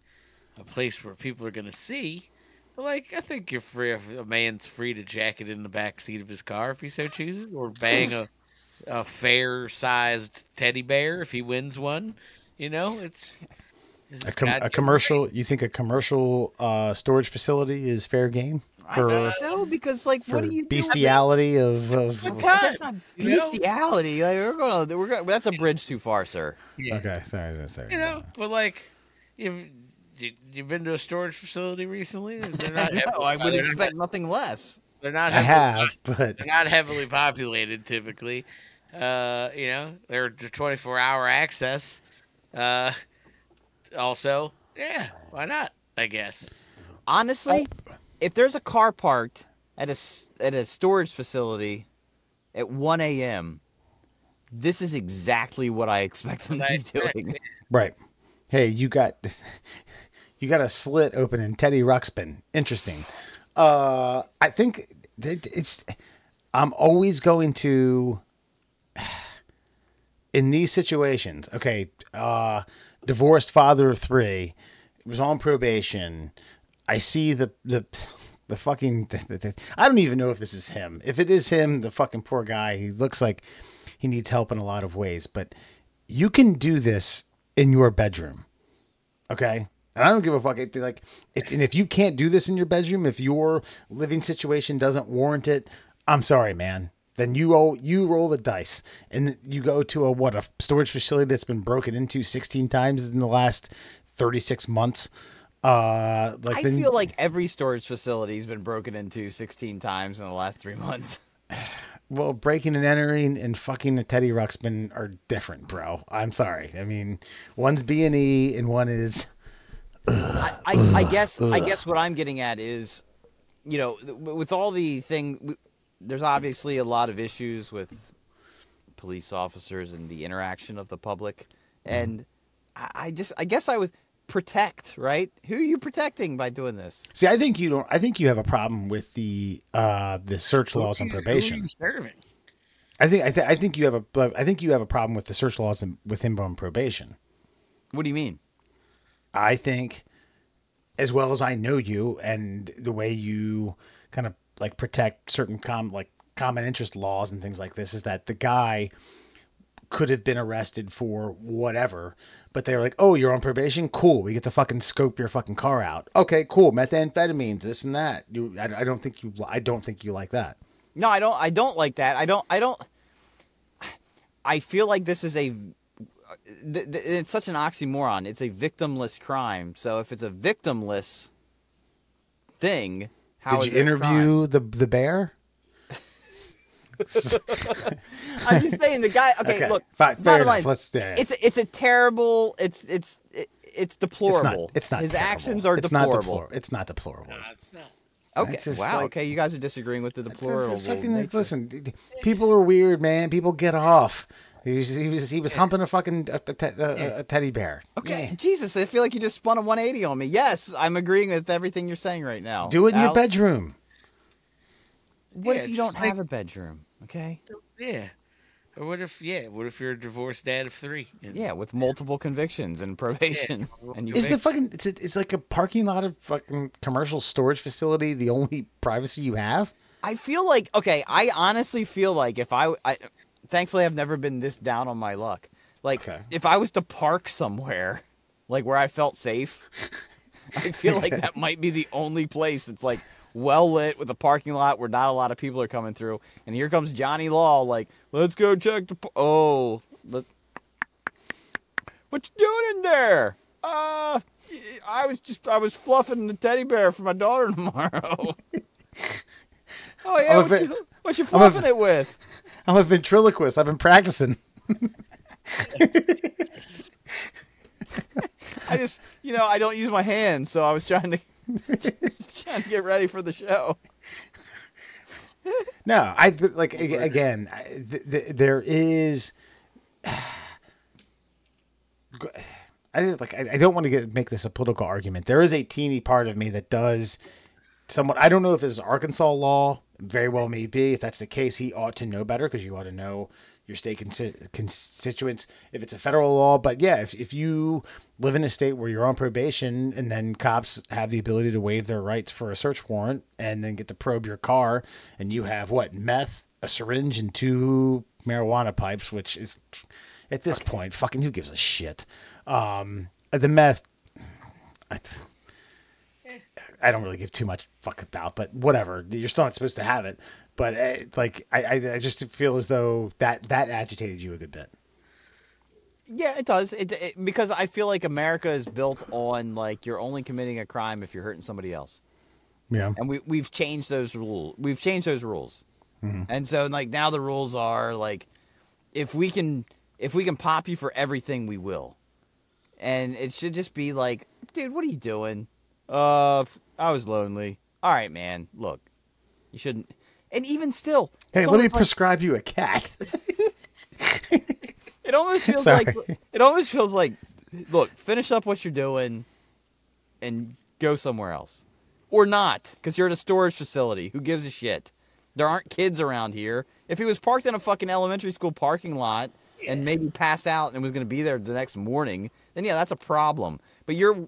a place where people are gonna see. But like, I think you're free. A man's free to jack it in the back seat of his car if he so chooses, or bang a a fair sized teddy bear if he wins one. You know, it's. it's A, com- a commercial, you think a commercial uh, storage facility is fair game for, I think so because like what do you do? bestiality of, of That's not You know? bestiality. Like we're gonna, we're gonna. That's a bridge too far, sir. Yeah. Okay, sorry, sorry. You know, but like, you've you, you've been to a storage facility recently? They're not. no, heavily- I would expect nothing less. they're not. I heavily- have, but They're not heavily populated typically. Uh, you know, they're twenty four hour access. Uh, also, yeah, why not? I guess. Honestly, if there's a car parked at a s- at a storage facility at 1 a.m., this is exactly what I expect them to be Right, right. doing. right. Hey, you got you got a slit open in Teddy Ruxpin. Interesting. Uh, I think that it's. I'm always going to. In these situations, okay, uh, divorced father of three, was on probation. I see the the the fucking. The, the, I don't even know if this is him. If it is him, the fucking poor guy. He looks like he needs help in a lot of ways. But you can do this in your bedroom, okay? And I don't give a fuck. It, like, it, and if you can't do this in your bedroom, if your living situation doesn't warrant it, I'm sorry, man. Then you owe, you roll the dice, and you go to a what a storage facility that's been broken into 16 times in the last 36 months. Uh, like I then, feel like every storage facility's been broken into 16 times in the last three months. well, breaking and entering and fucking a Teddy Ruxpin are different, bro. I'm sorry. I mean, one's B and E, and one is I, I, I guess I guess what I'm getting at is, you know, with all the thing, there's obviously a lot of issues with police officers and the interaction of the public, and I, I just I guess I was protect right. Who are you protecting by doing this? See, I think you don't. I think you have a problem with the uh the search laws on Who- who are probation. you serving? I think I, th- I think you have a I think you have a problem with the search laws and- with him on probation. What do you mean? I think, as well as I know you and the way you kind of like protect certain com like common interest laws and things like this, is that the guy could have been arrested for whatever, but they were like, "Oh, you're on probation. Cool. We get to fucking scope your fucking car out. Okay, cool. Methamphetamines, this and that. You, I, I don't think you, I don't think you like that. No, I don't. I don't like that. I don't. I don't. I feel like this is a. th- th- It's such an oxymoron. It's a victimless crime. So if it's a victimless thing, how Did you it a crime? interview the the bear? I'm just saying the guy. Okay, Okay, look. fi- fair bottom enough. line, Let's- yeah, yeah. It's it's a terrible. It's it's it's deplorable. It's not. It's not. His terrible. actions are it's deplorable. Not deplorable. It's not deplorable. It's not. Okay. Wow. like- okay, you guys are disagreeing with the It's- it's deplorable. fucking, like, listen, d- d- people are weird, man. People get off. He was he was, he was humping a fucking a, a, te- a, a teddy bear. Okay, Yeah. Jesus, I feel like you just spun a 180 on me. Yes, I'm agreeing with everything you're saying right now. Do it in your bedroom. What Yeah, if you don't just have a bedroom? Okay. Yeah. Or what if? Yeah. What if you're a divorced dad of three? And- Yeah, with multiple convictions and probation, and you. Is the fucking it's a, it's like a parking lot of fucking commercial storage facility the only privacy you have? I feel like okay. I honestly feel like if I, I, thankfully I've never been this down on my luck. Like Okay. if I was to park somewhere, like where I felt safe, I feel like that might be the only place that's like well lit with a parking lot where not a lot of people are coming through. And here comes Johnny Law, like, let's go check the. p- Oh, let, what you doing in there? Uh, I was just I was fluffing the teddy bear for my daughter tomorrow. oh yeah, what, you, what you I'm a- fluffing it with? I'm a ventriloquist. I've been practicing. I just you know I don't use my hands, so I was trying to trying to get ready for the show. No, I like ag- again. I, th- th- there is. I just, like. I, I don't want to get make this a political argument. There is a teeny part of me that does somewhat. I don't know if this is Arkansas law. Very well, may be. If that's the case, he ought to know better because you ought to know your state constituents. If it's a federal law, but yeah, if if you live in a state where you're on probation and then cops have the ability to waive their rights for a search warrant and then get to probe your car and you have what meth, a syringe, and two marijuana pipes, which is at this point, fucking who gives a shit? Um, the meth, I, I don't really give too much fuck about, but whatever. You're still not supposed to have it. But uh, like, I, I, I just feel as though that that agitated you a good bit. Yeah, it does. It, it because I feel like America is built on like you're only committing a crime if you're hurting somebody else. Yeah. and we we've changed those rules. We've changed those rules, and so like now the rules are like, if we can if we can pop you for everything, we will, and it should just be like, dude, what are you doing? Uh, I was lonely. All right, man. Look, you shouldn't. And even still, Hey, let me like- prescribe you a cat. It almost feels Sorry. like it almost feels like, look, finish up what you're doing, and go somewhere else, or not, because you're at a storage facility. Who gives a shit? There aren't kids around here. If he was parked in a fucking elementary school parking lot and maybe passed out and was going to be there the next morning, then yeah, that's a problem. But you're,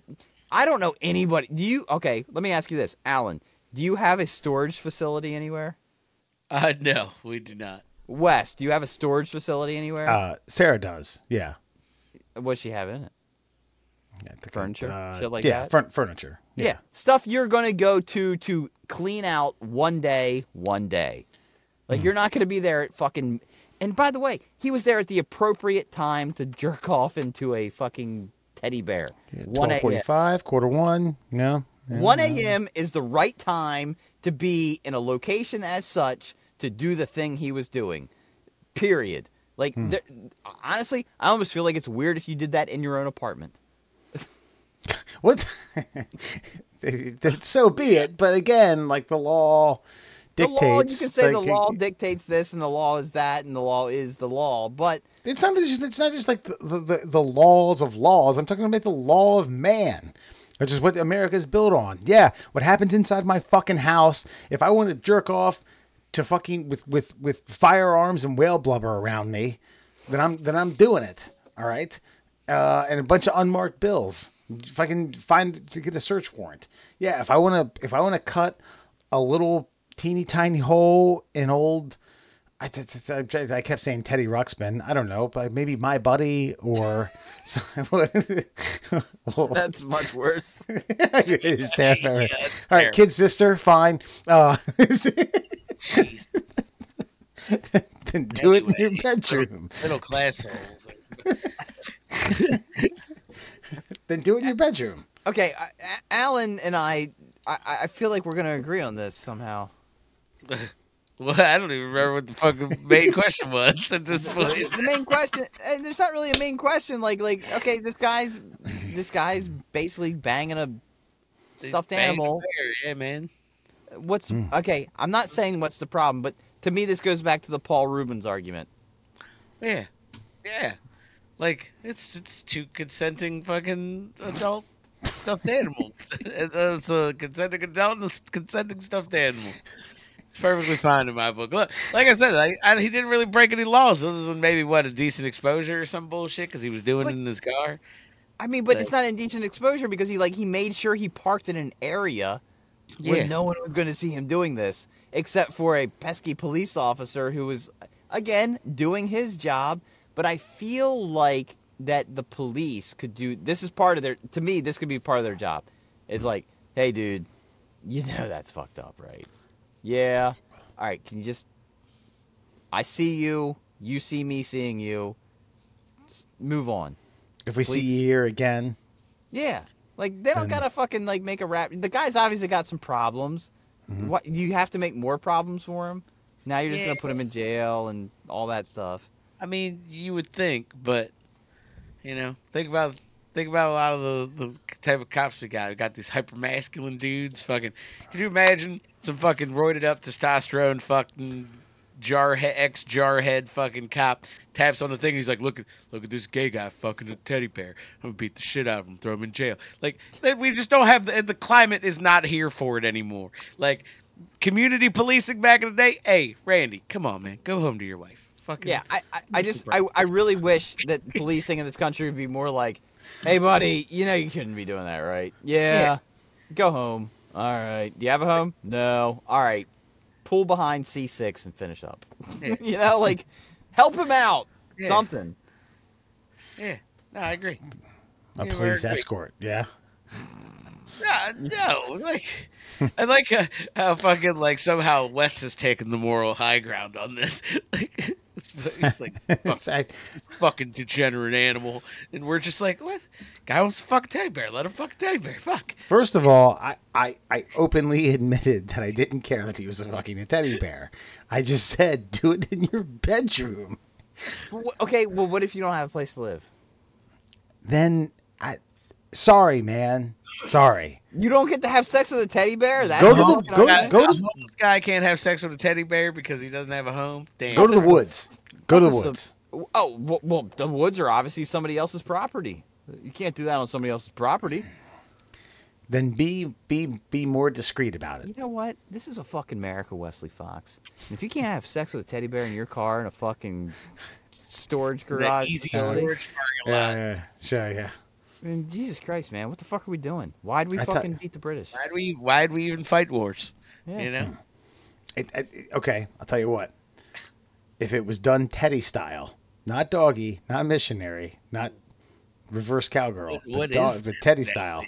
I don't know anybody. Do you? Okay, let me ask you this, Alan. Do you have a storage facility anywhere? Uh, no, we do not. Wes, do you have a storage facility anywhere? Uh, Sarah does. Yeah. What's she have in it? I think, Furniture? uh, Shit like yeah, that? furn- furniture. Yeah. Stuff you're going to go to to clean out one day, one day. Hmm. Like, you're not going to be there at fucking. And by the way, he was there at the appropriate time to jerk off into a fucking teddy bear. 1 Twelve a.m. forty-five, quarter one. No. Yeah, 1 no. a.m. is the right time to be in a location as such to do the thing he was doing. Period. Like, Hmm. there, honestly, I almost feel like it's weird if you did that in your own apartment. What? so be it. But again, like the law dictates. the law, you can say the law dictates this and the law is that and the law is the law, but It's not just. It's not just like the, the the laws of laws. I'm talking about the law of man, which is what America is built on. Yeah, what happens inside my fucking house? If I want to jerk off to fucking with with with firearms and whale blubber around me, then I'm then I'm doing it. All right. uh, and a bunch of unmarked bills. If I can find to get a search warrant, yeah. If I want to, if I want to cut a little teeny tiny hole in old. I kept saying Teddy Ruxpin. I don't know, but maybe my buddy or. That's much worse. his dad- Yeah, All that's right, kid sister, fine. Uh, then do it in your bedroom. Little class holes. Then do it in your bedroom. Okay, I, A- Alan and I, I, I feel like we're gonna agree on this somehow. Well, I don't even remember what the fucking main question was at this point. the main question, and there's not really a main question. Like, like, okay, this guy's, this guy's basically banging a stuffed Bang the animal. bear, Yeah, man. What's Hmm. okay? I'm not saying what's the problem, but to me, this goes back to the Paul Reubens argument. Yeah, yeah. Like it's it's two consenting fucking adult stuffed animals. it's a consenting adult and a s- consenting stuffed animal. It's perfectly fine in my book. Look, like I said, I, I, he didn't really break any laws other than maybe what a decent exposure or some bullshit because he was doing But- it in his car. I mean, but it's Right. not indecent exposure because he like he made sure he parked in an area where no one was going to see him doing this, except for a pesky police officer who was again doing his job. But I feel like that the police could do this is part of their to me this could be part of their job. Is like, hey, dude, you know that's fucked up, right? Yeah. All right. Can you just? I see you. You see me seeing you. S- Move on. If we see you here again, Yeah. Like they don't Then- gotta fucking like make a rap. The guy's obviously got some problems. Mm-hmm. What you have to make more problems for him? Now you're just gonna put him in jail and all that stuff. I mean, you would think, but you know, think about think about a lot of the, the type of cops we got. We got these hyper masculine dudes. Fucking, can you imagine some fucking roided up testosterone fucking jar ex jarhead fucking cop taps on the thing. He's like, look at look at this gay guy fucking a teddy bear. I'm gonna beat the shit out of him, throw him in jail. Like we just don't have the the climate is not here for it anymore. Like community policing back in the day. Hey, Randy, come on, man, go home to your wife. Fucking Yeah, I I, I just I, I really wish that policing in this country would be more like, hey buddy, you know you shouldn't be doing that, right? Yeah. Go home. All right. Do you have a home? No. All right. Pull behind C six and finish up. Yeah. you know, like help him out. Yeah. Something. Yeah, no, I agree. a Yeah, police very great. escort. Yeah. No, no, like I like uh, how fucking like somehow Wes has taken the moral high ground on this. Like it's, it's like fuck, It's- I- fucking degenerate animal, and we're just like, what? Guy wants to fuck a teddy bear. Let him fuck a teddy bear. Fuck. First of all, I, I, I openly admitted that I didn't care that he was a fucking a teddy bear. I just said, do it in your bedroom. Okay. Well, what if you don't have a place to live? Then I, sorry, man. Sorry. You don't get to have sex with a teddy bear. That's Go to the- go gonna- go to- This guy can't have sex with a teddy bear because he doesn't have a home. Damn. Go to the woods. Go to the woods. Oh well, well, the woods are obviously somebody else's property. You can't do that on somebody else's property. Then be be be more discreet about it. You know what? This is a fucking America, Wesley Fox. And if you can't have sex with a teddy bear in your car in a fucking storage The garage, easy facility, storage parking lot. Yeah, yeah, sure, yeah. I mean, Jesus Christ, man, what the fuck are we doing? Why'd we I thought- fucking beat the British? Why'd we? Why'd we even fight wars? Yeah. You know. It, it, okay, I'll tell you what. If it was done Teddy style, not doggy, not missionary, not reverse cowgirl, What- but, what dog, is but Teddy that? style.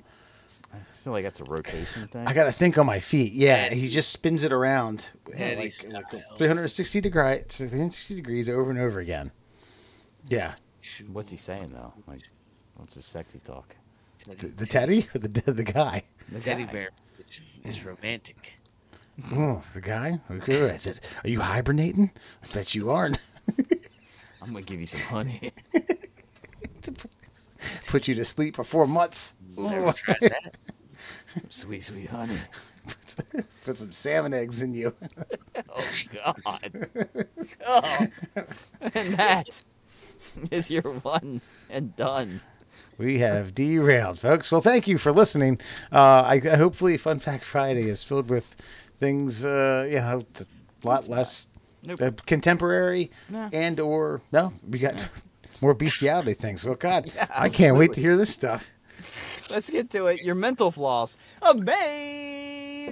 I feel like that's a rotation thing. I gotta think on my feet. Yeah, Teddy. he just spins it around, uh, Teddy like, style. like 360 degree, 360 degrees over and over again. Yeah, What's he saying though? Like, what's his sexy talk? the, the Teddy or the the guy? The teddy guy. bear is romantic. Oh, the guy. Okay, I said, "Are you hibernating?" I bet you aren't. I'm gonna give you some honey. Put you to sleep for four months. Never tried that. sweet, sweet honey. Put some salmon eggs in you. Oh God. oh. And that is your one and done. We have derailed, folks. Well, thank you for listening. Uh, I hopefully Fun Fact Friday is filled with things, uh, you know, a lot less Nope. uh, contemporary No. and or no. We got more bestiality things. Well, God, I can't wait to hear this stuff. Let's get to it. Your mental floss. Amazing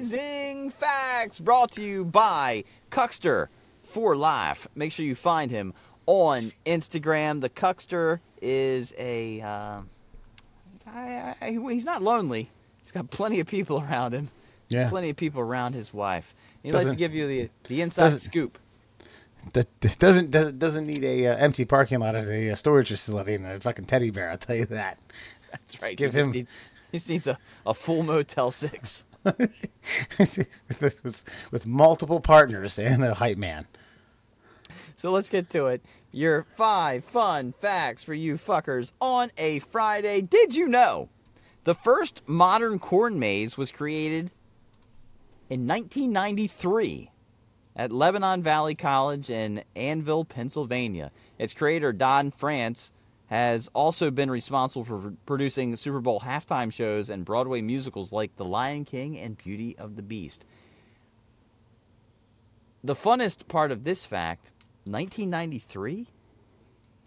facts brought to you by Cuckster for Life. Make sure you find him on Instagram. The Cuckster is a. Uh, I, I, he's not lonely. He's got plenty of people around him. Yeah. Plenty of people around his wife. He likes to give you the the inside scoop. That doesn't doesn't doesn't need a uh, empty parking lot at a uh, storage facility and a fucking teddy bear. I'll tell you that. That's right. give he him- need- he just needs a, a full Motel 6. with, with multiple partners and a hype man. So let's get to it. Your five fun facts for you fuckers on a Friday. Did you know the first modern corn maze was created in 1993 at Lebanon Valley College in Annville, Pennsylvania? Its creator, Don Frantz, has also been responsible for producing Super Bowl halftime shows and Broadway musicals like The Lion King and Beauty of the Beast. The funnest part of this fact 1993?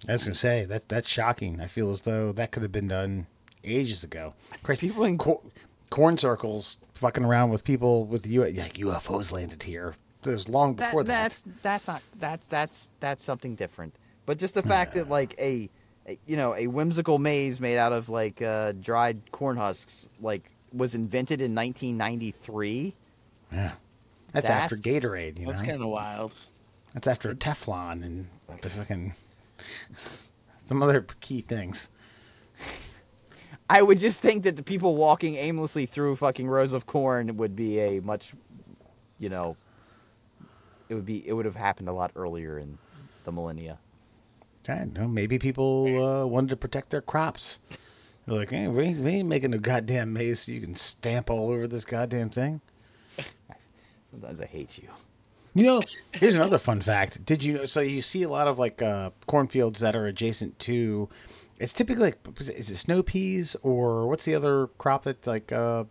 I was gonna say that that's shocking. I feel as though that could have been done ages ago. Christ, People in- cor- corn circles fucking around with people with U- like UFOs landed here. It was long before that. that's that's not that's that's that's something different. But just the fact that like a, a you know a whimsical maze made out of like uh, dried corn husks like was invented in 1993. yeah. That's, after Gatorade. You know? That's kind of wild. that's after Teflon and the fucking some other key things. I would just think that the people walking aimlessly through fucking rows of corn would be a much, you know, it would be it would have happened a lot earlier in the millennia. I don't know. Maybe people uh, wanted to protect their crops. They're like, hey, we, ain't- we ain't making a goddamn maze so you can stamp all over this goddamn thing. Sometimes I hate you. You know, here's another fun fact. Did you know? So you see a lot of like uh, cornfields that are adjacent to. It's typically like, is it snow peas or what's the other crop that like? Uh,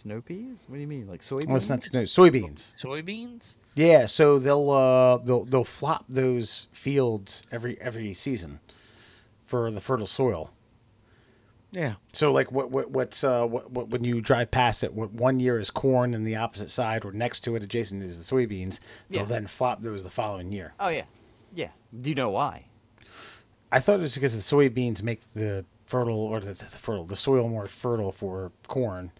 Snow peas? What do you mean? Like soybeans? well, it's not snow, soybeans. Soybeans? Yeah, so they'll uh, they'll they'll flop those fields every every season for the fertile soil. Yeah. So like what what what's uh what, what when you drive past it, what one year is corn and the opposite side or next to it adjacent is the soybeans. They'll Yeah. then flop those the following year. Oh yeah, yeah. Do you know why? I thought it was because the soybeans make the fertile or the, the fertile the soil more fertile for corn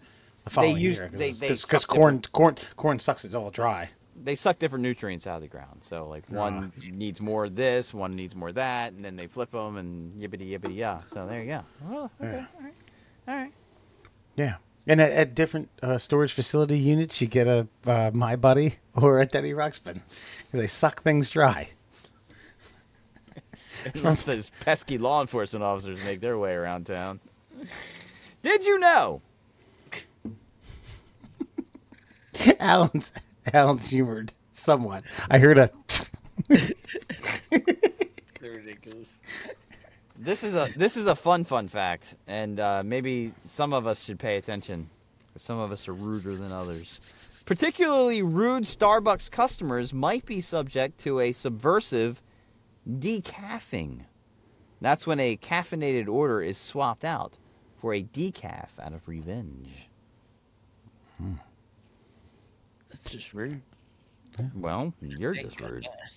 the following use- year they- they because corn corn corn sucks it's all dry. They suck different nutrients out of the ground. So like one Ah. needs more of this, one needs more of that, and then they flip them and yibbity yibbity yeah. So there you go. Well, okay, Yeah. all right, all right. Yeah. And at, at different uh, storage facility units, you get a uh, My Buddy or a Teddy Ruxpin because they suck things dry. Once those pesky law enforcement officers make their way around town. Did you know? Alan's Alan's humored somewhat. I heard a. They're ridiculous. This is a this is a fun fun fact, and uh, maybe some of us should pay attention. Some of us are ruder than others. Particularly rude Starbucks customers might be subject to a subversive decaffing. That's when a caffeinated order is swapped out for a decaf out of revenge. That's just rude. Well, you're just about rude. that.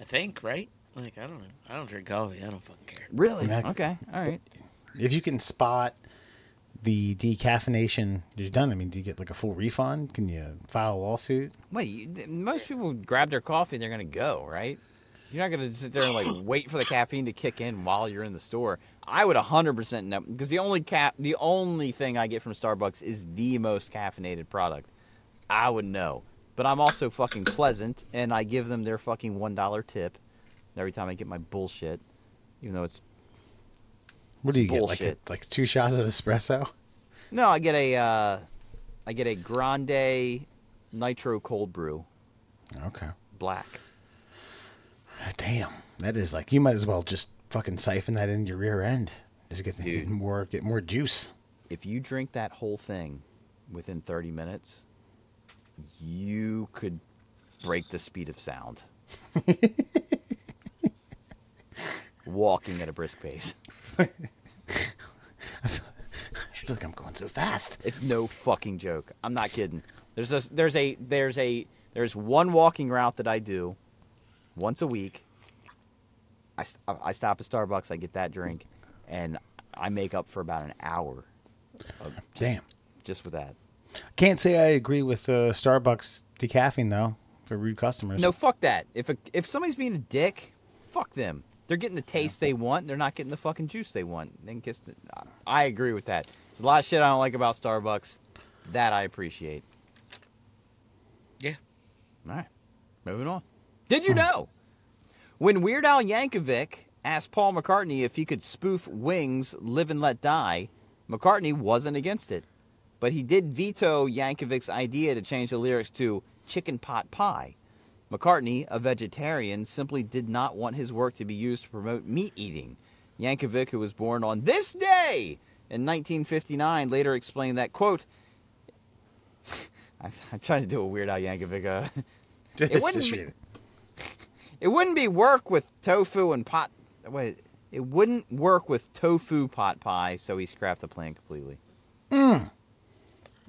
I think, right? Like, I don't know. I don't drink coffee. I don't fucking care. Really? That- Okay. All right. if you can spot the decaffeination, you're done. I mean, do you get like a full refund? Can you file a lawsuit? Wait, you, th- most people grab their coffee and they're gonna go, right? You're not gonna sit there and like wait for the caffeine to kick in while you're in the store. I would 100% know because the only cap, the only thing I get from Starbucks is the most caffeinated product. I would know, but I'm also fucking pleasant and I give them their fucking one dollar tip every time I get my bullshit, even though it's What do you get? Like, a, like two shots of espresso? no, I get a, uh, I get a grande nitro cold brew Okay. black. Damn, that is like you might as well just fucking siphon that in your rear end. Just get, get more get more juice. if you drink that whole thing within 30 minutes, you could break the speed of sound. walking at a brisk pace. I feel like I'm going so fast. It's no fucking joke. I'm not kidding. There's a there's a there's a there's one walking route that I do once a week. I, I stop at Starbucks, I get that drink, and I make up for about an hour Damn. just with that. Can't say I agree with uh, Starbucks decaffeine though for rude customers. No, fuck that. If a, if somebody's being a dick, fuck them. They're getting the taste they want. They're not getting the fucking juice they want. They can kiss the, I agree with that. There's a lot of shit I don't like about Starbucks. That I appreciate. Yeah. All right, moving on. Did you know when Weird Al Yankovic asked Paul McCartney if he could spoof Wings' "Live and Let Die," McCartney wasn't against it, but he did veto Yankovic's idea to change the lyrics to "Chicken Pot Pie." McCartney, a vegetarian, simply did not want his work to be used to promote meat eating. Yankovic, who was born on this day in 1959, later explained that quote. I'm, I'm trying to do a Weird Al Yankovic. Uh, It wouldn't be- it. it wouldn't be work with tofu and pot. Wait, it wouldn't work with tofu pot pie, so he scrapped the plan completely.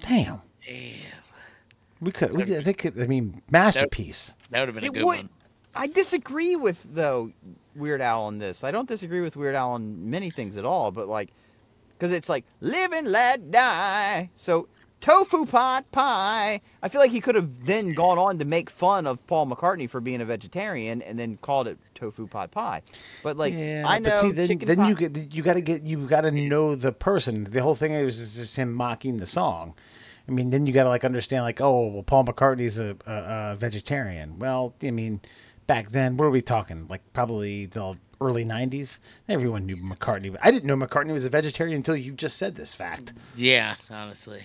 Damn. Damn. We could. We. They could. I mean, masterpiece. That would have been a good would. one. I disagree with though Weird Al on this. I don't disagree with Weird Al on many things at all, but like, because it's like live and let die. So tofu pot pie. I feel like he could have then gone on to make fun of Paul McCartney for being a vegetarian and then called it tofu pot pie. But like, I know but see, then, then you get you got to get you got to know the person. The whole thing is, is just him mocking the song. I mean, then you got to like understand, like, oh, well, Paul McCartney's a, a, a vegetarian. Well, I mean, back then, what are we talking? Like, probably the early '90s. Everyone knew McCartney. I didn't know McCartney was a vegetarian until you just said this fact. Yeah, honestly.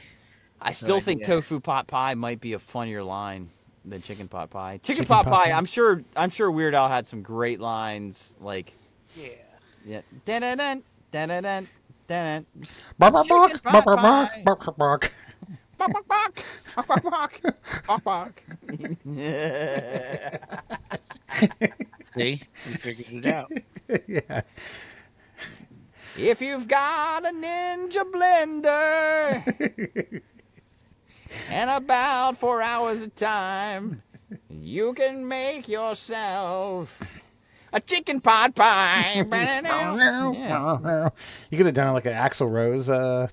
I still think tofu pot pie might be a funnier line than chicken pot pie. Chicken, Chicken pot, pot pie, pie? I'm sure. I'm sure Weird Al had some great lines like, Yeah. yeah, dun dun dun dun dun Bark, bark, bark, bark, bark, bark, bark, bark. Bark, bark, bark. Bark, bark, bark. See? We figured it out. yeah. If you've got a ninja blender and about four hours of time, you can make yourself a chicken pot pie. Yeah. You could have done like an Axl Rose uh,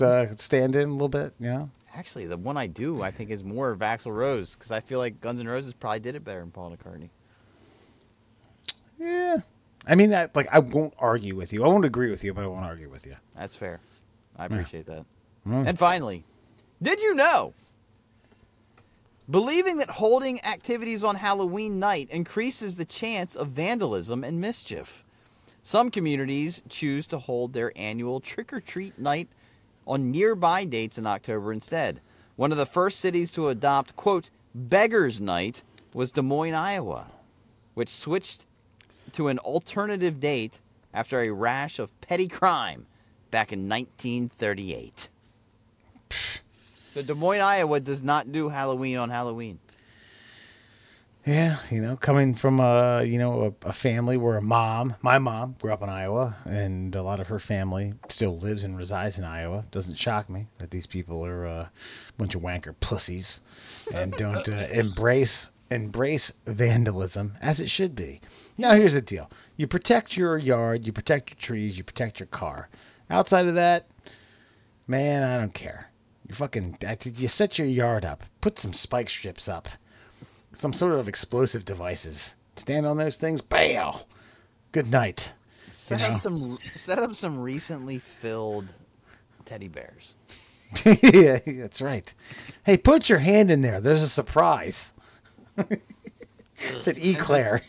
uh, stand in a little bit, you know? Actually, the one I do, I think, is more of Axl Rose because I feel like Guns N' Roses probably did it better than Paul McCartney. Yeah. I mean, that like I won't argue with you. I won't agree with you, but I won't argue with you. That's fair. I appreciate that. Mm. And finally, did you know? Believing that holding activities on Halloween night increases the chance of vandalism and mischief. Some communities choose to hold their annual trick or treat night on nearby dates in October instead. One of the first cities to adopt, quote, Beggar's Night was Des Moines, Iowa, which switched to an alternative date after a rash of petty crime back in 1938. So Des Moines, Iowa does not do Halloween on Halloween. Yeah, you know, coming from a you know a, a family where a mom, my mom, grew up in Iowa, and a lot of her family still lives and resides in Iowa. Doesn't shock me that these people are a bunch of wanker pussies and don't uh, embrace embrace vandalism as it should be. Now, here's the deal: you protect your yard, you protect your trees, you protect your car. Outside of that, man, I don't care. You fucking you set your yard up, put some spike strips up some sort of explosive devices. Stand on those things, bail. Good night. Set You know? up some set up some recently filled teddy bears. yeah, that's right. Hey, put your hand in there. There's a surprise. it's an eclair.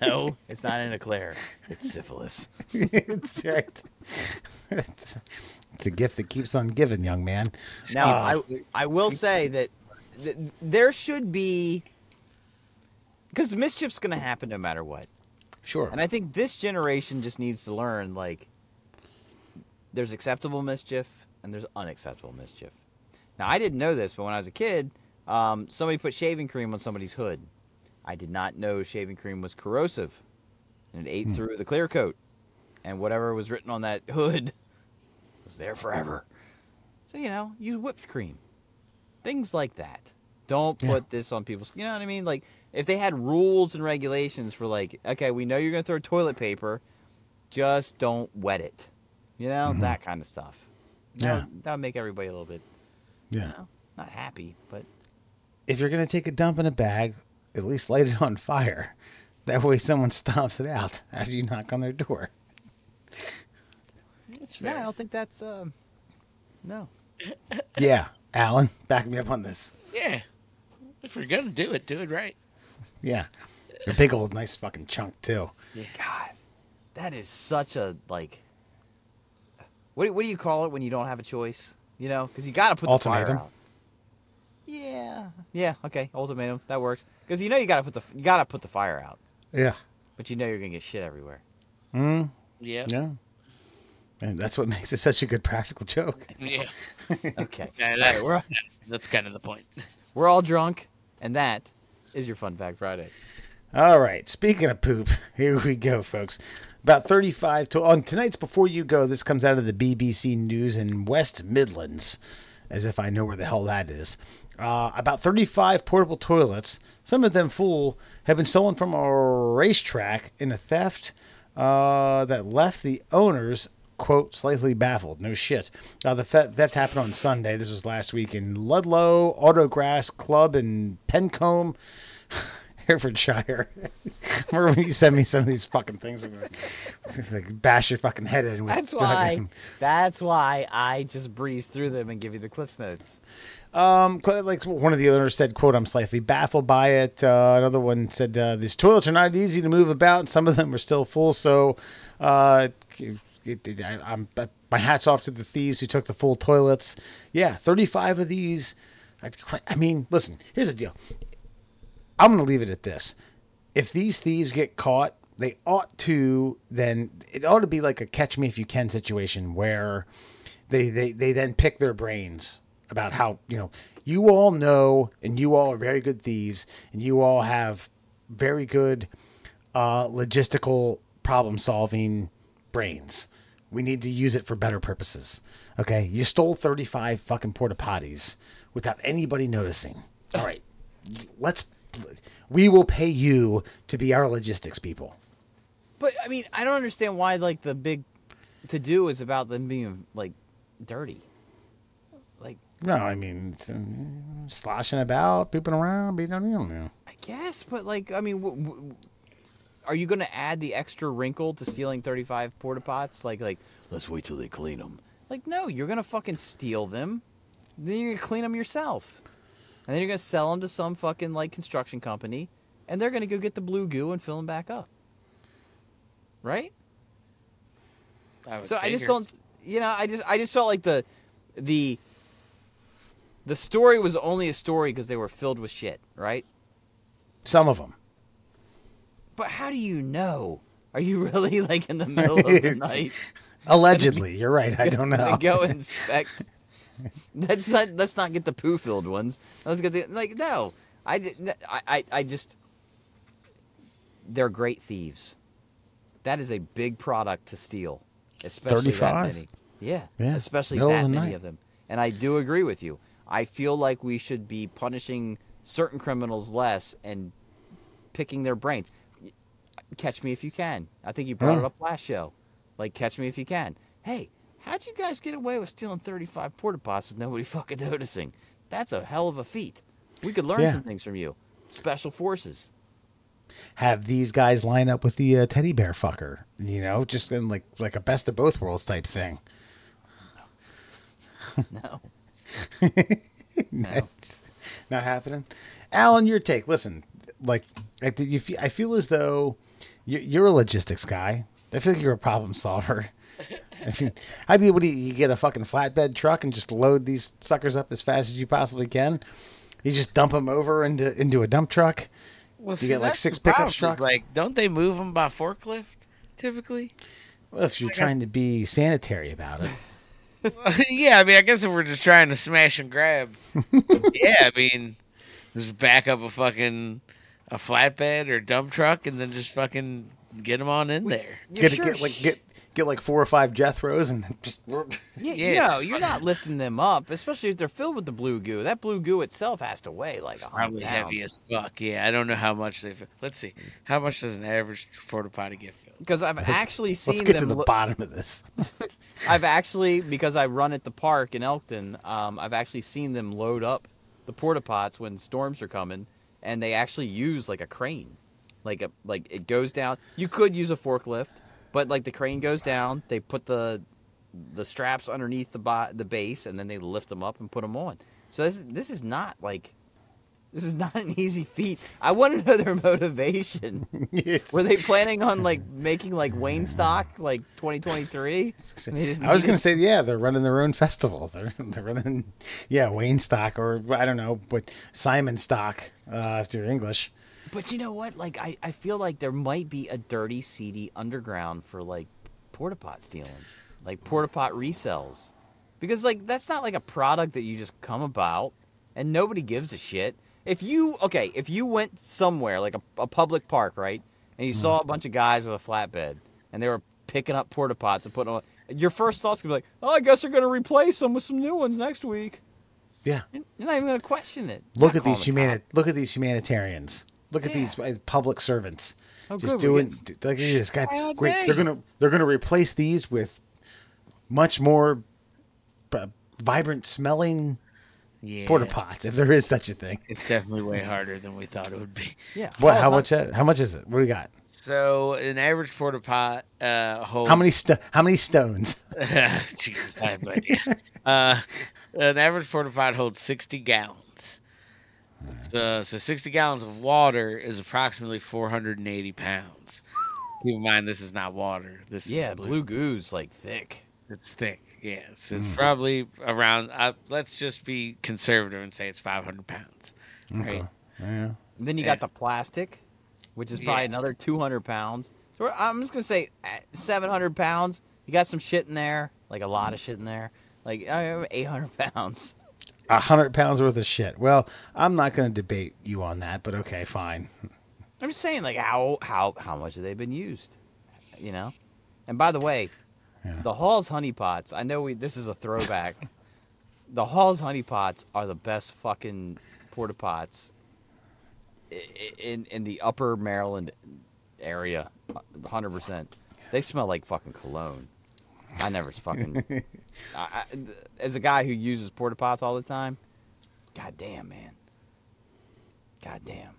No, it's not an eclair. It's syphilis. it's right. It's, it's a gift that keeps on giving, young man. Now, Uh, I I will say that th- there should be because mischief's going to happen no matter what. sure. And I think this generation just needs to learn like there's acceptable mischief and there's unacceptable mischief. Now I didn't know this, but when I was a kid, um, somebody put shaving cream on somebody's hood. I did not know shaving cream was corrosive. and it ate through the clear coat, and whatever was written on that hood was there forever. So you know, use whipped cream, things like that. Don't Yeah. put this on people's. You know what I mean? Like if they had rules and regulations for like, okay, we know you're gonna throw toilet paper, just don't wet it. You know mm-hmm. that kind of stuff. That Yeah. would, that would make everybody a little bit, you Yeah. know, not happy, but If you're gonna take a dump in a bag, at least light it on fire. That way, someone stomps it out after you knock on their door. That's no, I don't think that's um, no. Yeah, Alan, back me up on this. Yeah. If you're gonna do it, do it right. Yeah, a big old nice fucking chunk too. God, that is such a like. What do, what do you call it when you don't have a choice? You know, because you got to put the Ultimatum. fire out. Yeah, yeah, okay, ultimatum that works. Because you know you got to put the you got to put the fire out, Yeah. but you know you're gonna get shit everywhere. Mm, Yeah. yeah. And that's what makes it such a good practical joke. Yeah. Okay, Yeah, All right, that's, we're that's kind of the point. we're all drunk, and that is your fun fact Friday. All right. Speaking of poop, here we go, folks. About 35 to on tonight's Before You Go. This comes out of the BBC News in West Midlands, as if I know where the hell that is. Uh, about 35 portable toilets, some of them full, have been stolen from a racetrack in a theft uh, that left the owners quote slightly baffled. No shit. Uh, the theft, happened on Sunday. This was last week in Ludlow Autograss Club in Pencombe. Herefordshire. Remember when you send me some of these fucking things? I'm like bash your fucking head in. With That's why. That's why I just breeze through them and give you the cliffs notes. Um, like one of the owners said, "quote I'm slightly baffled by it." Uh, another one said, uh, "These toilets are not easy to move about, and some of them are still full." So, uh, it, it, I, I'm my hats off to the thieves who took the full toilets. Yeah, 35 of these. I, I mean, listen. Here's the deal. I'm going to leave it at this. If these thieves get caught, they ought to then it ought to be like a catch me if you can situation where they they, they then pick their brains about how, you know, you all know and you all are very good thieves and you all have very good uh, logistical problem solving brains. We need to use it for better purposes. Okay, you stole 35 fucking porta potties without anybody noticing. All right, let's. We will pay you to be our logistics people. But I mean, I don't understand why like the big to do is about them being like dirty. Like No, I mean, it's, um, sloshing about, pooping around, being, I don't know. I guess, but like I mean, w- w- are you going to add the extra wrinkle to stealing thirty five porta pots? Like like let's wait till they clean them. Like no, you're gonna fucking steal them, then you're gonna clean them yourself, and then you're gonna sell them to some fucking like construction company, and they're gonna go get the blue goo and fill them back up. Right? I would So I just don't, you know, I just I just felt like the the the story was only a story because they were filled with shit, right? Some of them. But how do you know? Are you really like in the middle of the night Allegedly, you're right. I don't know. go inspect? Let's not let's not get the poo filled ones. Let's get the like no. I, I I I just they're great thieves. That is a big product to steal, especially that many. Yeah, Yeah, especially middle that the many night. of them. And I do agree with you. I feel like we should be punishing certain criminals less and picking their brains. Catch me if you can. I think you brought it up last show. Like, catch me if you can. Hey, how'd you guys get away with stealing 35 porta pots with nobody fucking noticing? That's a hell of a feat. We could learn Yeah. some things from you. Special forces. Have these guys line up with the uh, teddy bear fucker, you know, just in like like a best of both worlds type thing. No. no. It's not happening. Alan, your take. Listen, like I, th- you feel, I feel as though you- you're a logistics guy. I feel like you're a problem solver. I mean, do you, what do you, you get a fucking flatbed truck and just load these suckers up as fast as you possibly can? You just dump them over into into a dump truck. Well, You get, like, six pickup trucks? Like, don't they move them by forklift typically? Well, if you're trying to be sanitary about it, yeah, I mean, I guess if we're just trying to smash and grab, yeah, I mean, just back up a fucking a flatbed or dump truck and then just fucking get them on in there. You're Get, sure get like get get like four or five Jethros and just Yeah, Yeah. no, you're not lifting them up, especially if they're filled with the blue goo. That blue goo itself has to weigh like a hundred Probably pounds. heavy as fuck. Yeah, I don't know how much they. Let's see. How much does an average porta potty get filled? Because I've actually seen let's get to them. the lo- bottom of this. I've actually because I run at the park in Elkton. Um, I've actually seen them load up the porta pots when storms are coming, and they actually use like a crane, like a like it goes down. You could use a forklift, but like the crane goes down. They put the the straps underneath the bo- the base, and then they lift them up and put them on. So this this is not like this is not an easy feat. I want to know their motivation. Were they planning on like making like Wayne stock like 2023? I was gonna say, yeah, they're running their own festival. They're they're running, yeah, Wayne stock or I don't know, but Simon stock, uh, if you're English. But you know what? Like I, I feel like there might be a dirty, seedy underground for like porta pot stealing, like porta pot resells, because like that's not like a product that you just come about and nobody gives a shit. If you okay, if you went somewhere like a, a public park, right, and you saw a bunch of guys with a flatbed and they were picking up porta pots and putting on, your first thoughts could be like, oh, I guess they're gonna replace them with some new ones next week. Yeah, You're not even gonna question it. look at these the humani- Look at these humanitarians. Look at these uh, public servants. Oh, just good, doing at this guy. Great. day. They're gonna they're gonna replace these with much more uh, vibrant smelling Yeah, porta pots, if there is such a thing. It's definitely way harder than we thought it would be. Yeah. What? How much? uh, How much is it? What do we got? So an average porta pot uh, holds. How many sto- How many stones? Jesus, I have no idea. Uh, an average porta pot holds 60 gallons. So, so 60 gallons of water is approximately 480 pounds. Keep in mind, this is not water. This Yeah, is blue goo's like thick. It's thick. Yeah, it's, it's probably around. Uh, let's just be conservative and say it's 500 pounds. Right? Yeah. And then you Yeah. got the plastic, which is probably Yeah. another 200 pounds. So we're- I'm just gonna say uh, 700 pounds. You got some shit in there, like a lot of shit in there, like uh, 800 pounds. A hundred pounds worth of shit. Well, I'm not going to debate you on that, but okay, fine. I'm just saying, like how how how much have they been used? You know. And by the way, Yeah. the Hall's honey pots. I know we this is a throwback. the Hall's honey pots are the best fucking porta pots in in the Upper Maryland area. 100. percent They smell like fucking cologne. I never fucking. I, I, as a guy who uses porta pots all the time, god damn man. God damn.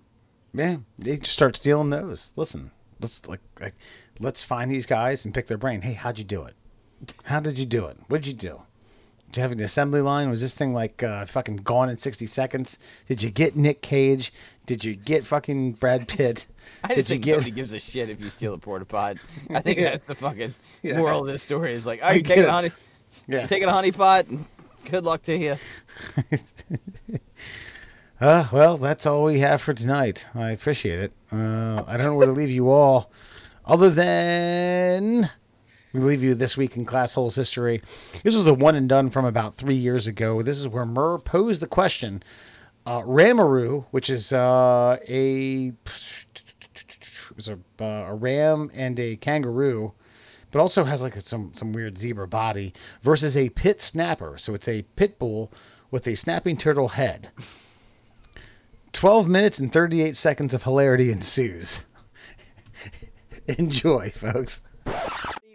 Yeah, they just start stealing those. Listen, let's like, like let's find these guys and pick their brain. Hey, how'd you do it? How did you do it? What did you do? Did you have an assembly line? Was this thing like uh, fucking gone in sixty seconds? Did you get Nick Cage? Did you get fucking Brad Pitt? I just you think get? nobody gives a shit if you steal a porta pot. I think Yeah. that's the fucking Yeah. moral of this story. Is like, oh, I you get taking it. a honey, Yeah. taking a honey pot. Good luck to you. Uh, well, that's all we have for tonight. I appreciate it. Uh, I don't know where to leave you all, other than we leave you this week in Class Holes history. This was a one and done from about three years ago. This is where Murr posed the question: uh, Ramaroo, which is uh, a it was a, uh, a ram and a kangaroo, but also has like some some weird zebra body, versus a pit snapper. So it's a pit bull with a snapping turtle head. 12 minutes and 38 seconds of hilarity ensues. Enjoy, folks.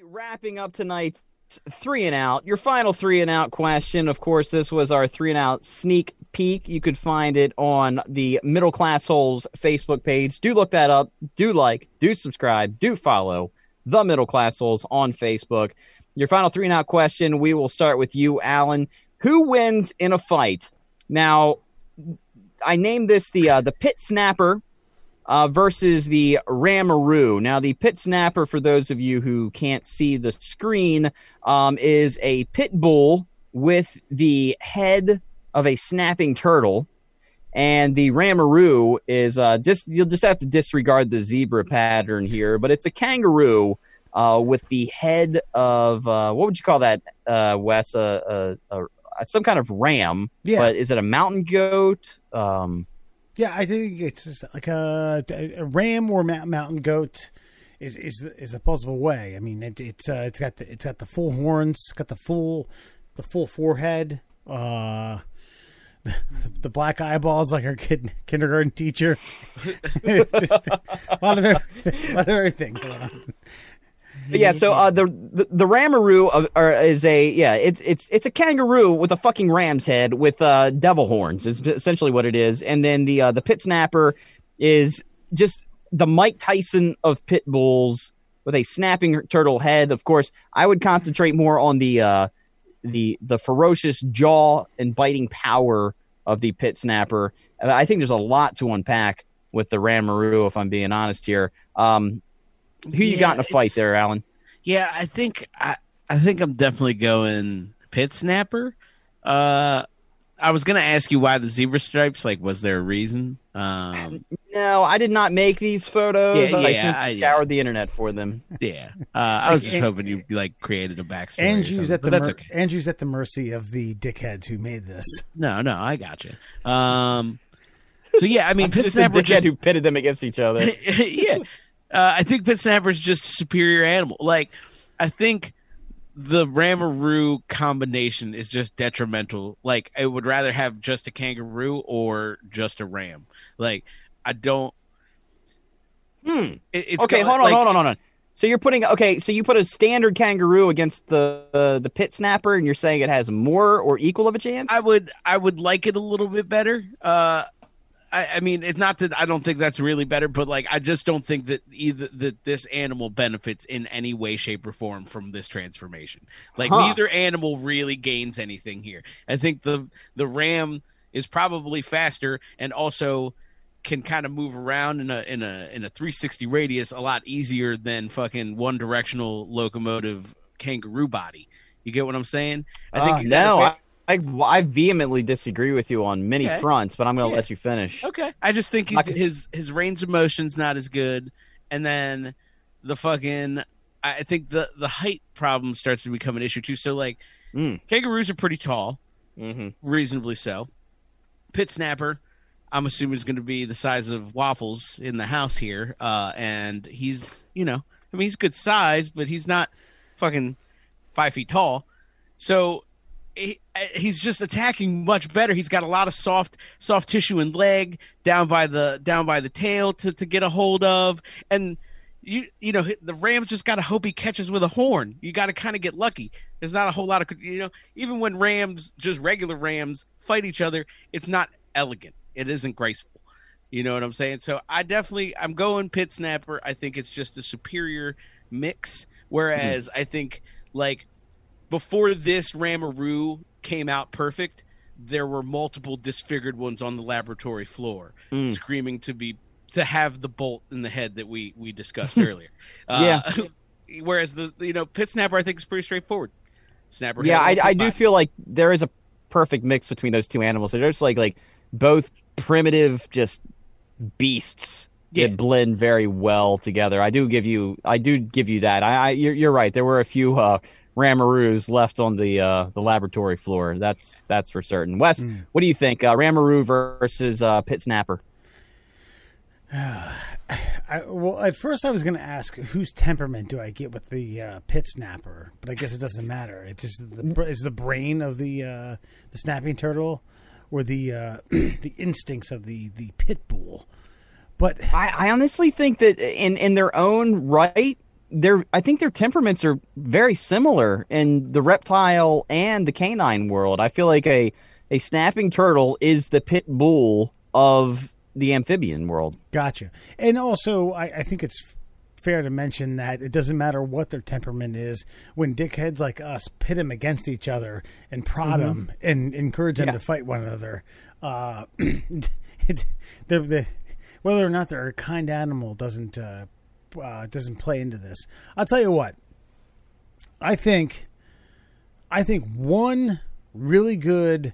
Wrapping up tonight's three and out. Your final three and out question. Of course, this was our three and out sneak peek. You could find it on the Middle Class Holes Facebook page. Do look that up. Do like. Do subscribe. Do follow the Middle Class Holes on Facebook. Your final three and out question. We will start with you, Alan. Who wins in a fight? Now, I named this the uh, the pit snapper uh, versus the Ramaroo. Now, the pit snapper, for those of you who can't see the screen, um, is a pit bull with the head of a snapping turtle. And the Ramaroo is uh, just you'll just have to disregard the zebra pattern here, but it's a kangaroo uh, with the head of uh, what would you call that, uh, Wes? Uh, uh, uh, some kind of ram, Yeah. but is it a mountain goat? Um, Yeah, I think it's like a, a ram or mountain goat. is is the, is the possible way. I mean, it, it's uh, it's got the it's got the full horns, got the full the full forehead. Uh, the, the black eyeballs like our kid kindergarten teacher. it's just a lot of everything, a lot of everything. But yeah, so uh, the the, the Ramaroo of, or is a yeah, it's it's it's a kangaroo with a fucking ram's head with uh, devil horns. Is essentially what it is, and then the uh, the pit snapper is just the Mike Tyson of pit bulls with a snapping turtle head. Of course, I would concentrate more on the uh, the the ferocious jaw and biting power of the pit snapper. Uh, I think there's a lot to unpack with the Ramaroo, if I'm being honest here. Um, who you got in a fight there, Alan? Yeah, I think I, I think I'm definitely going pit snapper. Uh, I was gonna ask you why the zebra stripes. Like, was there a reason? Um, No, I did not make these photos. Yeah, I yeah, simply I- scoured the internet for them. yeah, uh, I was just And- hoping you like created a backstory. Andrew's at the that's mer- okay. Andrew's at the mercy of the dickheads who made this. No, no, I got you. Um, so yeah, I mean, pit Just the snapper dickhead just who pitted them against each other. yeah. Uh, I think Pit Snapper is just a superior animal. Like, I think the Ramaroo combination is just detrimental. Like, I would rather have just a kangaroo or just a ram. Like, I don't. Hmm. It, it's Okay, got, hold on, like- hold on, hold on. So you're putting okay. So you put a standard kangaroo against the uh, the pit snapper, and you're saying it has more or equal of a chance. I would I would like it a little bit better. Uh, I, I mean, it's not that I don't think that's really better, but like I just don't think that either that this animal benefits in any way, shape, or form from this transformation. Like Huh. neither animal really gains anything here. I think the the ram is probably faster and also can kind of move around in a in a in a 360 radius a lot easier than fucking one directional locomotive kangaroo body. You get what I'm saying? I Uh, at a no, I, I vehemently disagree with you on many Okay. fronts, but I'm going to Yeah. let you finish. Okay. I just think I his his range of motion's not as good, and then the fucking I think the the height problem starts to become an issue too. So like Mm. kangaroos are pretty tall, hmm reasonably so. Pit snapper, I'm assuming is going to be the size of waffles in the house here, uh, and he's you know I mean he's good size, but he's not fucking five feet tall. So he, uh, he's just attacking much better. He's got a lot of soft soft tissue and leg down by the down by the tail to, to get a hold of, and you you know the Rams just got to hope he catches with a horn. You got to kind of get lucky. There's not a whole lot of you know even when rams just regular rams fight each other, it's not elegant. It isn't graceful. You know what I'm saying? So I definitely I'm going pit snapper. I think it's just a superior mix. Hmm. Whereas I think like before this Ramaroo came out perfect, there were multiple disfigured ones on the laboratory floor, Mm. screaming to be to have the bolt in the head that we we discussed earlier. Yeah. Uh, whereas the you know pit snapper I think is pretty straightforward. Snapper. Yeah, I, I do feel like there is a perfect mix between those two animals. They're just like like both primitive, just beasts Yeah. that blend very well together. I do give you, I do give you that. I, I you're, you're right. There were a few uh, Ramaroos left on the uh, the laboratory floor. That's that's for certain. Wes, what do you think? Uh, Ramaroo versus uh, Pit Snapper. I, well, at first I was going to ask whose temperament do I get with the uh, pit snapper, but I guess it doesn't matter. It's just the is the brain of the uh, the snapping turtle, or the uh, the instincts of the the pit bull. But I, I honestly think that in in their own right, their I think their temperaments are very similar in the reptile and the canine world. I feel like a a snapping turtle is the pit bull of the amphibian world. Gotcha. And also, I, I think it's fair to mention that it doesn't matter what their temperament is. When dickheads like us pit them against each other and prod them and encourage them Yeah. to fight one another, uh, it, the, the, whether or not they're a kind animal doesn't uh, uh, doesn't play into this. I'll tell you what. I think, I think one really good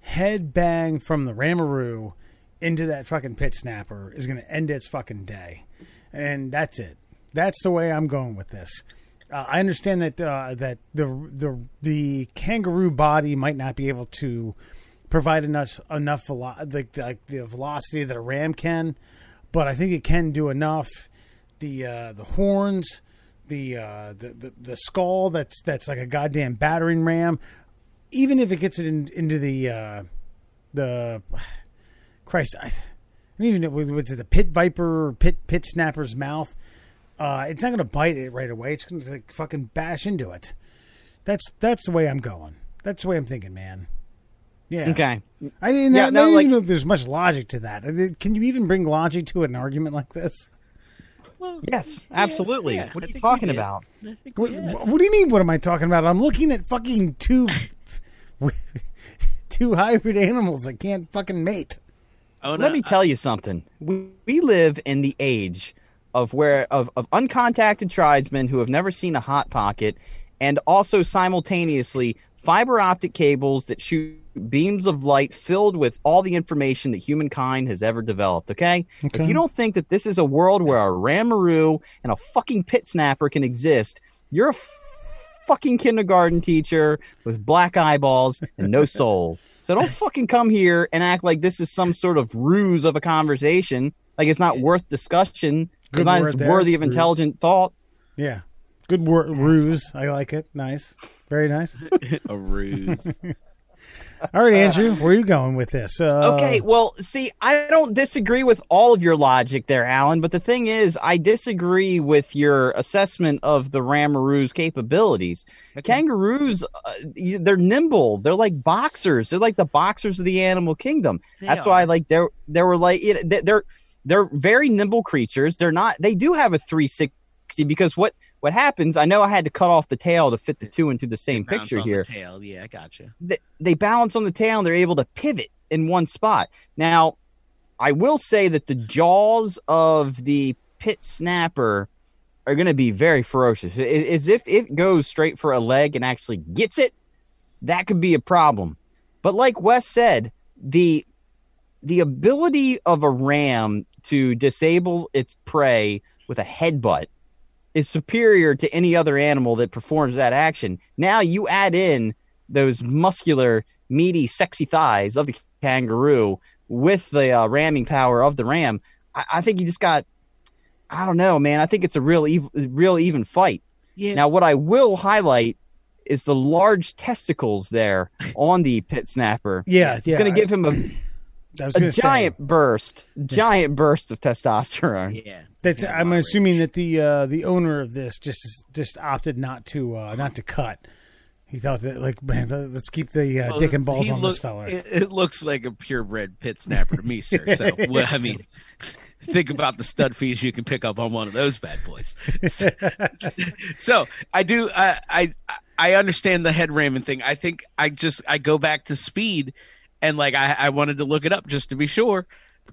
head bang from the Ramaroo into that fucking pit snapper is going to end its fucking day, and that's it. That's the way I'm going with this. Uh, I understand that uh, that the the the kangaroo body might not be able to provide enough enough velo- like like the velocity that a ram can, but I think it can do enough the uh, the horns, the, uh, the the the skull that's that's like a goddamn battering ram. Even if it gets it in, into the uh, the Christ, I, I don't even know what's it the pit viper or pit pit snapper's mouth. Uh, it's not going to bite it right away. It's going to like fucking bash into it. That's that's the way I'm going. That's the way I'm thinking, man. Yeah. Okay. I didn't, Yeah, I no, don't like- even know if there's much logic to that. Can you even bring logic to an argument like this? Yes, absolutely. yeah, what I are you talking did. about? What, what do you mean? What am I talking about? I'm looking at fucking two, two hybrid animals that can't fucking mate. Oh, no, Let me I- tell you something. We, we live in the age of where of, of uncontacted tribesmen who have never seen a hot pocket, and also simultaneously fiber optic cables that shoot beams of light filled with all the information that humankind has ever developed. Okay, Okay. if you don't think that this is a world where a ramaroo and a fucking pit snapper can exist, you're a fucking kindergarten teacher with black eyeballs and no soul. So don't fucking come here and act like this is some sort of ruse of a conversation. Like it's not worth discussion. Good It's not there, worthy of ruse. intelligent thought. Yeah, good wor- ruse. I like it. Nice, very nice. a ruse. All right, Andrew, where are you going with this? Uh, Okay, well, see, I don't disagree with all of your logic there, Alan, but the thing is, I disagree with your assessment of the Ramaroo's capabilities. Kangaroos, uh, they're nimble. They're like boxers. They're like the boxers of the animal kingdom. They That's are. why, like, they're they were like it, they- they're they're very nimble creatures. They're not. They do have a 360 because what what happens? I know I had to cut off the tail to fit the two into the same picture here tail. Yeah, I gotcha. they, they balance on the tail and they're able to pivot in one spot. Now, I will say that the jaws of the pit snapper are going to be very ferocious. As if it goes straight for a leg and actually gets it, that could be a problem. But like Wes said, the the ability of a ram to disable its prey with a headbutt is superior to any other animal that performs that action. Now you add in those muscular, meaty, sexy thighs of the kangaroo with the uh, ramming power of the ram. I, I think you just got. I don't know, man. I think it's a real, ev- real even fight. Yeah. Now, what I will highlight is the large testicles there on the pit snapper. Yeah, It's yeah. going to give him a, a giant say burst, giant burst of testosterone. Yeah. that's. I'm moderate. assuming that the uh, the owner of this just just opted not to uh, not to cut. He thought that like, man, let's keep the uh, Well, dick and balls on look- this fella. It, it looks like a purebred pit snapper to me, sir. So, well, I mean, think about the stud fees you can pick up on one of those bad boys. so, I do. I, I I understand the head ramming thing. I think I just I go back to speed, and like I I wanted to look it up just to be sure.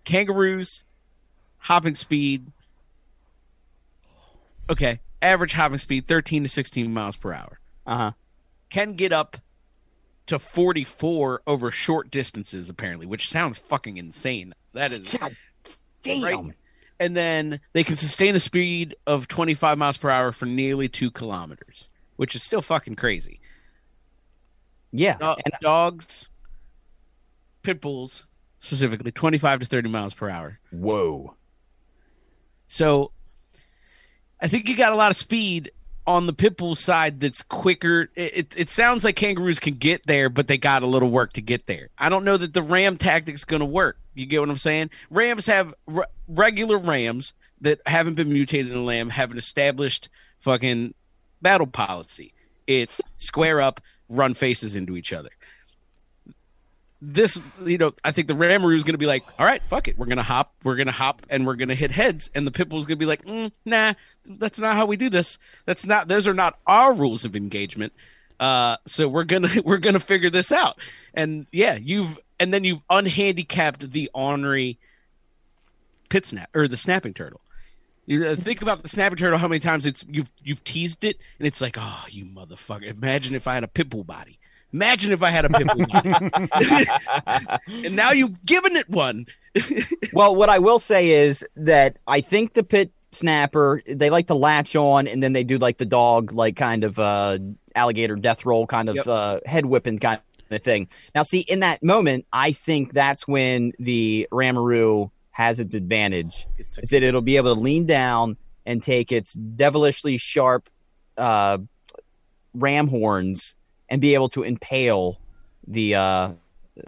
Kangaroos, hopping speed. Okay, average hopping speed thirteen to sixteen miles per hour Uh huh. can get up to 44 over short distances apparently which sounds fucking insane that is God damn. Right. and then they can sustain a speed of 25 miles per hour for nearly two kilometers which is still fucking crazy Yeah. Do- And dogs pit bulls specifically 25 to 30 miles per hour whoa. So I think you got a lot of speed on the pit bull side that's quicker. It, it, it sounds like kangaroos can get there, but they got a little work to get there. I don't know that the ram tactic's going to work. You get what I'm saying? Rams have re- regular rams that haven't been mutated in a lamb have an established fucking battle policy. It's square up, run faces into each other this you know i think the ramaroo is going to be like all right fuck it. We're going to hop we're going to hop and we're going to hit heads. And the pitbull is going to be like mm, nah that's not how we do this. That's not those are not our rules of engagement. Uh so we're going to we're going to figure this out. And yeah you've and then you've unhandicapped the ornery pit snap or the snapping turtle. You uh, think about the snapping turtle how many times it's you've you've teased it and it's like oh you motherfucker. Imagine if i had a pitbull body Imagine if I had a body. and now you've given it one. well, what I will say is that I think the pit snapper they like to latch on and then they do like the dog like kind of uh alligator death roll kind of Yep. uh head whipping kind of thing. Now see in that moment I think that's when the Ramaroo has its advantage. It's a- Is that it'll be able to lean down and take its devilishly sharp uh, ram horns and be able to impale the uh,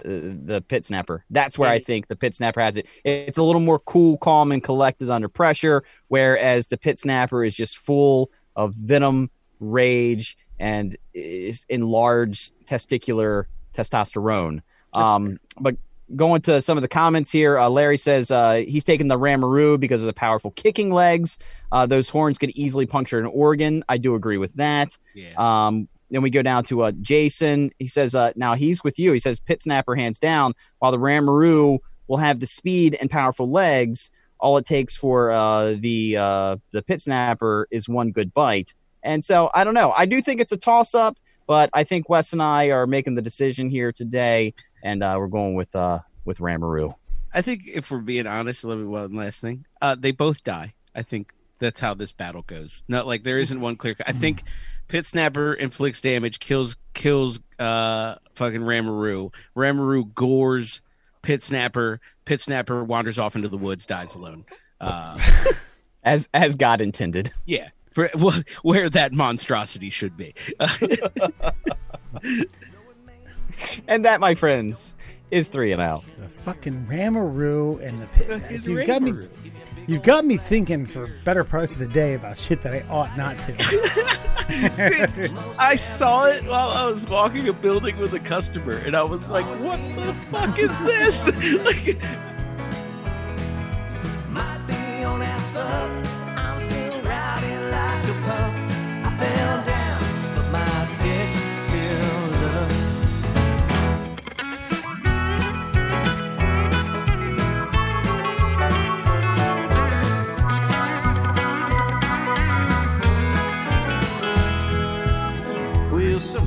the pit snapper. That's where I think the pit snapper has it. It's a little more cool, calm, and collected under pressure, whereas the pit snapper is just full of venom, rage, and is enlarged testicular testosterone. Um, but going to some of the comments here, uh, Larry says uh, he's taking the Ramaroo because of the powerful kicking legs. Uh, those horns could easily puncture an organ. I do agree with that. Yeah. Um, then we go down to uh, Jason. He says, uh, now he's with you. He says, Pit Snapper hands down, while the Ramaroo will have the speed and powerful legs. All it takes for uh, the uh, the Pit Snapper is one good bite. And so I don't know. I do think it's a toss up, but I think Wes and I are making the decision here today, and uh, we're going with uh, with Ramaroo. I think if we're being honest, let me one last thing. Uh, they both die. I think that's how this battle goes. Not like there isn't one clear. I think Pit Snapper inflicts damage, kills kills uh fucking Ramaroo. Ramaroo gores Pit Snapper. Pit Snapper wanders off into the woods, dies alone. Uh, As as God intended. yeah, for, wh- where that monstrosity should be. And that, my friends, is three and out. The fucking Ramaroo and the pit. You've got me. You've got me thinking for better parts of the day about shit that I ought not to. I saw it while I was walking a building with a customer, and I was like, "What the fuck is this?" like, Might be on as fuck. I'm still riding like a pup. I fell down,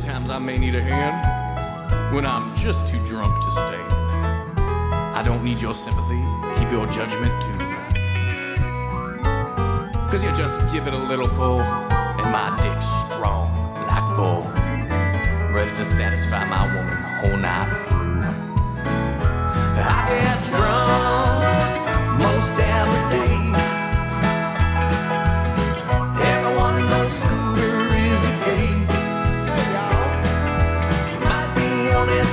sometimes I may need a hand when I'm just too drunk to stand. I don't need your sympathy, keep your judgment too. Cause you just give it a little pull, and my dick's strong like bull. Ready to satisfy my woman whole night through. I get drunk most every day.